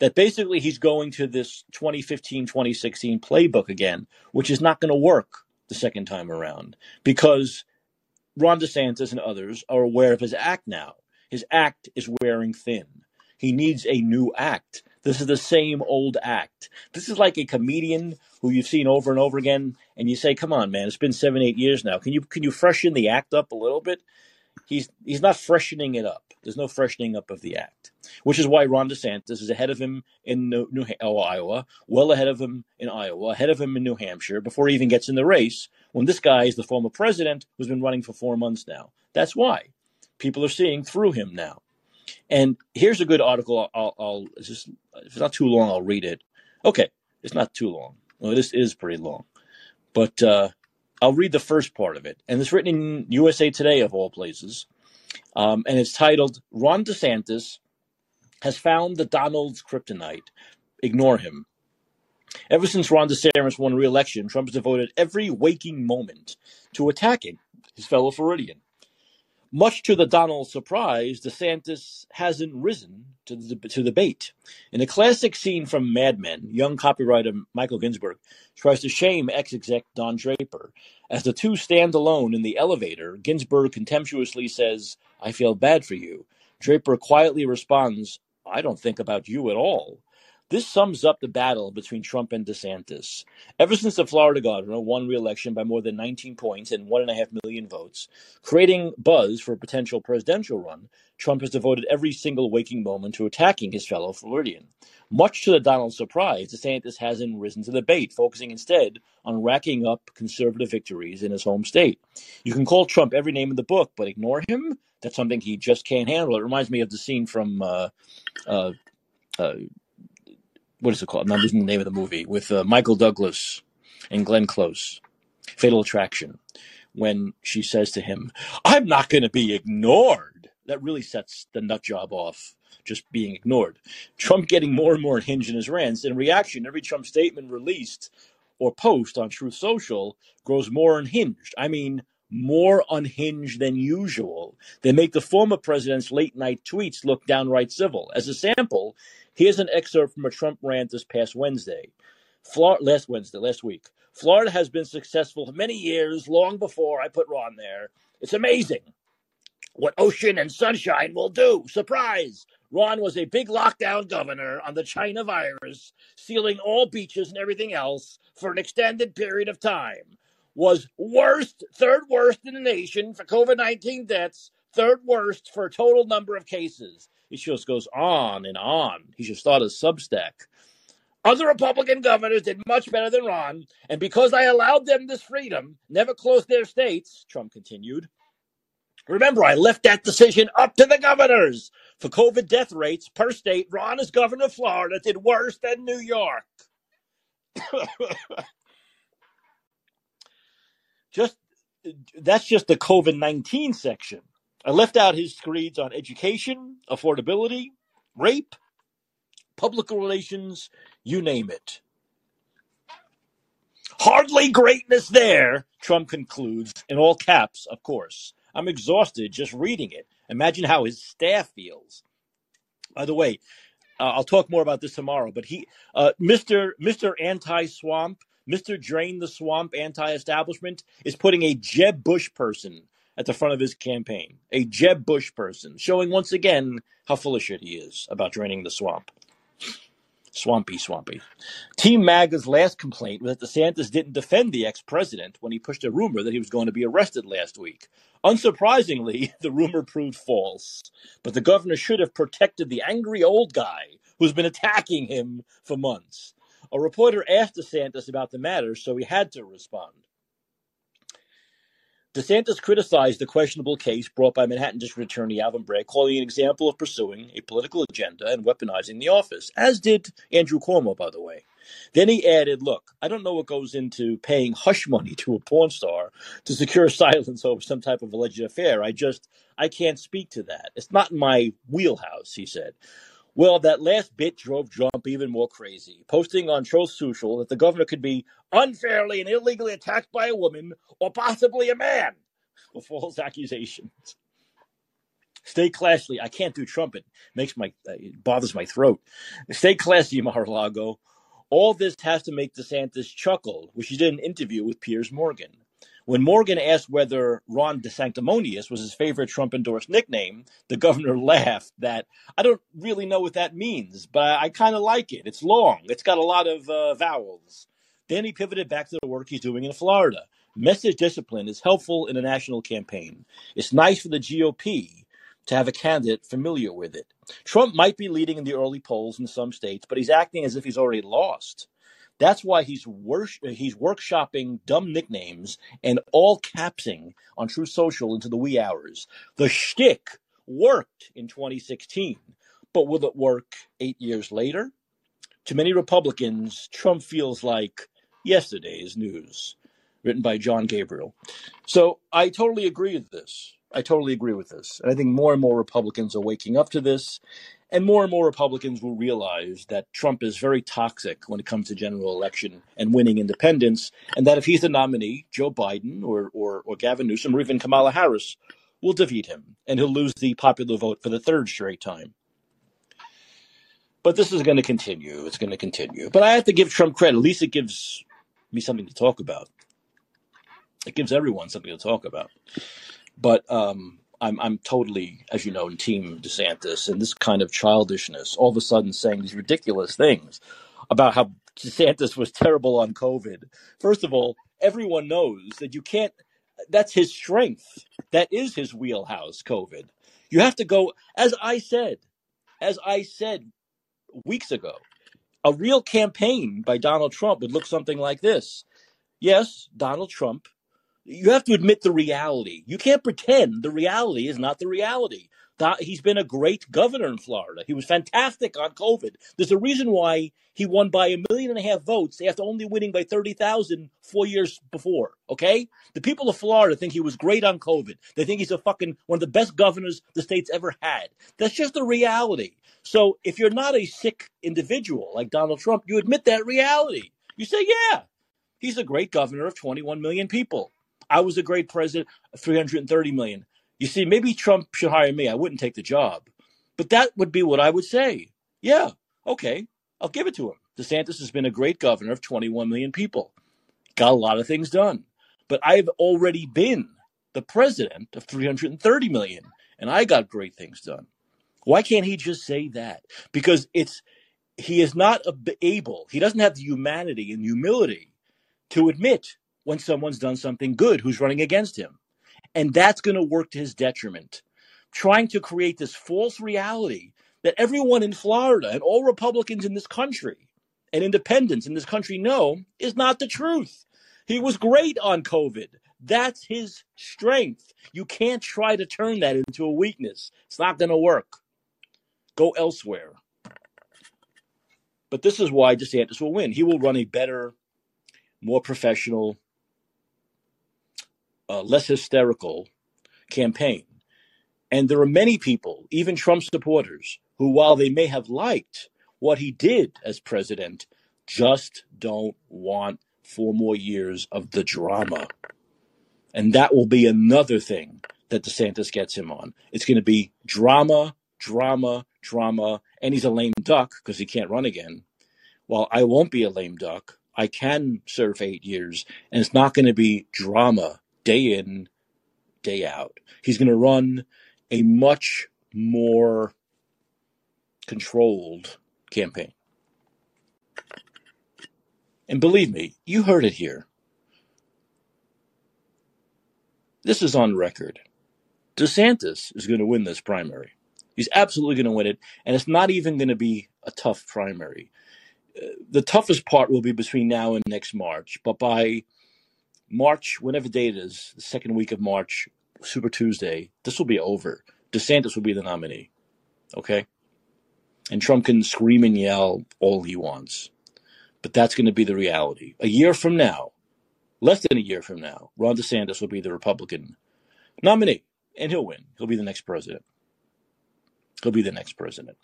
that basically he's going to this 2015 2016 playbook again, which is not going to work the second time around because Ron DeSantis and others are aware of his act now. His act is wearing thin. He needs a new act. This is the same old act. This is like a comedian who you've seen over and over again, and you say, "Come on, man! It's been seven, eight years now. Can you can you freshen the act up a little bit?" He's he's not freshening it up. There's no freshening up of the act, which is why Ron DeSantis is ahead of him in New, New oh, Iowa, well ahead of him in Iowa, ahead of him in New Hampshire before he even gets in the race. When this guy is the former president who's been running for four months now. That's why people are seeing through him now. And here's a good article. I'll, I'll just if it's not too long, I'll read it. Okay, it's not too long. Well, this is pretty long, but uh, I'll read the first part of it. And it's written in USA Today of all places, um, and it's titled "Ron DeSantis has found the Donald's kryptonite. Ignore him." Ever since Ron DeSantis won re-election, Trump has devoted every waking moment to attacking his fellow Floridian. Much to the Donald's surprise, DeSantis hasn't risen to the to the bait. In a classic scene from Mad Men, young copywriter Michael Ginsberg tries to shame ex-exec Don Draper. As the two stand alone in the elevator, Ginsberg contemptuously says, "I feel bad for you." Draper quietly responds, "I don't think about you at all." This sums up the battle between Trump and DeSantis. Ever since the Florida governor won re-election by more than 19 points and one and a half million votes, creating buzz for a potential presidential run, Trump has devoted every single waking moment to attacking his fellow Floridian. Much to the Donald's surprise, DeSantis hasn't risen to the bait, focusing instead on racking up conservative victories in his home state. You can call Trump every name in the book, but ignore him? That's something he just can't handle. It reminds me of the scene from uh, uh, uh, what is it called? I'm not losing the name of the movie with uh, Michael Douglas and Glenn Close, Fatal Attraction, when she says to him, "I'm not going to be ignored." That really sets the nut job off. Just being ignored. Trump getting more and more unhinged in his rants. In reaction, every Trump statement released or post on Truth Social grows more unhinged. I mean, more unhinged than usual. They make the former president's late night tweets look downright civil. As a sample, Here's an excerpt from a Trump rant this past Wednesday. Florida, last Wednesday, last week. Florida has been successful for many years, long before I put Ron there. It's amazing what ocean and sunshine will do. Surprise! Ron was a big lockdown governor on the China virus, sealing all beaches and everything else for an extended period of time. Was worst, third worst in the nation for COVID 19 deaths, third worst for total number of cases. It just goes on and on. He should start a Substack. Other Republican governors did much better than Ron, and because I allowed them this freedom, never closed their states, Trump continued. Remember, I left that decision up to the governors. For COVID death rates per state, Ron, as governor of Florida, did worse than New York. just that's just the COVID 19 section. I left out his screeds on education, affordability, rape, public relations, you name it. Hardly greatness there, Trump concludes, in all caps, of course. I'm exhausted just reading it. Imagine how his staff feels. By the way, uh, I'll talk more about this tomorrow, but he, uh, Mr. Mr. Anti Swamp, Mr. Drain the Swamp Anti Establishment, is putting a Jeb Bush person at the front of his campaign, a Jeb Bush person, showing once again how full of shit he is about draining the swamp. Swampy, swampy. Team MAGA's last complaint was that DeSantis didn't defend the ex president when he pushed a rumor that he was going to be arrested last week. Unsurprisingly, the rumor proved false, but the governor should have protected the angry old guy who's been attacking him for months. A reporter asked DeSantis about the matter, so he had to respond. DeSantis criticized the questionable case brought by Manhattan District Attorney Alvin Bragg, calling it an example of pursuing a political agenda and weaponizing the office, as did Andrew Cuomo, by the way. Then he added, Look, I don't know what goes into paying hush money to a porn star to secure silence over some type of alleged affair. I just, I can't speak to that. It's not in my wheelhouse, he said. Well, that last bit drove Trump even more crazy, posting on Truth Social that the governor could be unfairly and illegally attacked by a woman or possibly a man with false accusations. Stay classy. I can't do trumpet. It makes my uh, it bothers my throat. Stay classy, Mar-a-Lago. All this has to make DeSantis chuckle, which he did in an interview with Piers Morgan. When Morgan asked whether Ron DeSanctimonious was his favorite Trump endorsed nickname, the governor laughed that I don't really know what that means, but I, I kind of like it. It's long, it's got a lot of uh, vowels. Then he pivoted back to the work he's doing in Florida. Message discipline is helpful in a national campaign. It's nice for the GOP to have a candidate familiar with it. Trump might be leading in the early polls in some states, but he's acting as if he's already lost. That's why he's he's workshopping dumb nicknames and all capsing on Truth Social into the wee hours. The shtick worked in 2016, but will it work eight years later? To many Republicans, Trump feels like yesterday's news written by Jon Gabriel. So I totally agree with this. I totally agree with this. And I think more and more Republicans are waking up to this. And more and more Republicans will realize that Trump is very toxic when it comes to general election and winning independents. And that if he's the nominee, Joe Biden or, or, or Gavin Newsom or even Kamala Harris will defeat him. And he'll lose the popular vote for the third straight time. But this is going to continue. It's going to continue. But I have to give Trump credit. At least it gives me something to talk about it gives everyone something to talk about. But um, I'm I'm totally, as you know, in Team DeSantis, and this kind of childishness, all of a sudden saying these ridiculous things about how DeSantis was terrible on COVID. First of all, everyone knows that you can't. That's his strength. That is his wheelhouse. COVID. You have to go, as I said, as I said weeks ago. A real campaign by Donald Trump would look something like this. Yes, Donald Trump you have to admit the reality. You can't pretend the reality is not the reality. He's been a great governor in Florida. He was fantastic on COVID. There's a reason why he won by a million and a half votes after only winning by 30,000 four years before. Okay? The people of Florida think he was great on COVID. They think he's a fucking one of the best governors the state's ever had. That's just the reality. So if you're not a sick individual like Donald Trump, you admit that reality. You say, yeah, he's a great governor of 21 million people. I was a great president, 330 million. You see, maybe Trump should hire me. I wouldn't take the job. But that would be what I would say. Yeah, okay, I'll give it to him. DeSantis has been a great governor of 21 million people. Got a lot of things done. But I've already been the president of 330 million, and I got great things done. Why can't he just say that? Because it's he is not able, he doesn't have the humanity and humility to admit when someone's done something good who's running against him. And that's going to work to his detriment. Trying to create this false reality that everyone in Florida and all Republicans in this country and independents in this country know is not the truth. He was great on COVID. That's his strength. You can't try to turn that into a weakness. It's not going to work. Go elsewhere. But this is why DeSantis will win. He will run a better, more professional, uh, less hysterical campaign. And there are many people, even Trump supporters, who, while they may have liked what he did as president, just don't want four more years of the drama. And that will be another thing that DeSantis gets him on. It's going to be drama, drama, drama. And he's a lame duck because he can't run again. Well, I won't be a lame duck. I can serve eight years, and it's not going to be drama day in, day out. He's going to run a much more controlled campaign. And believe me, you heard it here. This is on record. DeSantis is going to win this primary. He's absolutely going to win it. And it's not even going to be a tough primary. Uh, the toughest part will be between now and next March. But by March, whenever date is, the second week of March, Super Tuesday, this will be over. DeSantis will be the nominee. Okay? And Trump can scream and yell all he wants. But that's going to be the reality. A year from now, less than a year from now, Ron DeSantis will be the Republican nominee, and he'll win. He'll be the next president. He'll be the next president.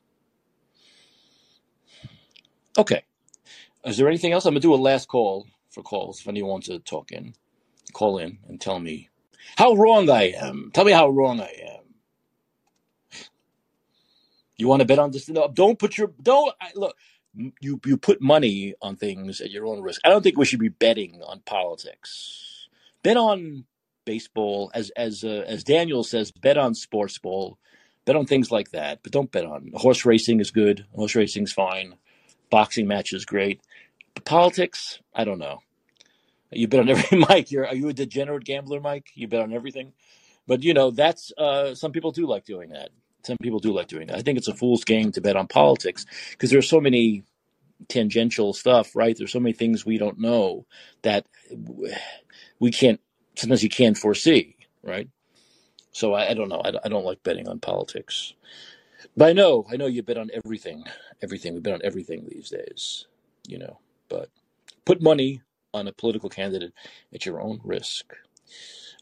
Okay. Is there anything else? I'm going to do a last call for calls if anyone wants to talk in, call in and tell me how wrong I am. Tell me how wrong I am. You want to bet on this? No, don't put your don't I, look. You you put money on things at your own risk. I don't think we should be betting on politics. Bet on baseball, as as uh, as Daniel says. Bet on sports ball. Bet on things like that, but don't bet on horse racing. Is good. Horse racing's fine. Boxing match is great. Politics, I don't know. You bet on every Mike. You're are you a degenerate gambler, Mike? You bet on everything. But you know that's uh, some people do like doing that. Some people do like doing that. I think it's a fool's game to bet on politics because there's so many tangential stuff, right? There's so many things we don't know that we can't. Sometimes you can't foresee, right? So I, I don't know. I, I don't like betting on politics. But I know, I know you bet on everything. Everything. We bet on everything these days, you know. But put money on a political candidate at your own risk.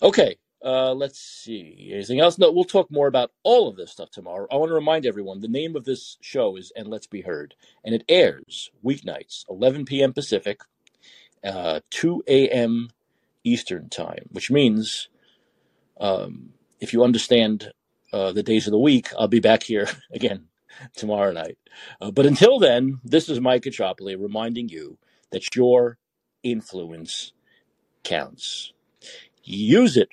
Okay, uh, let's see. Anything else? No, we'll talk more about all of this stuff tomorrow. I want to remind everyone the name of this show is And Let's Be Heard, and it airs weeknights, 11 p.m. Pacific, uh, 2 a.m. Eastern Time, which means um, if you understand uh, the days of the week, I'll be back here again tomorrow night. Uh, but until then, this is Mike Caccioppoli reminding you that your influence counts. Use it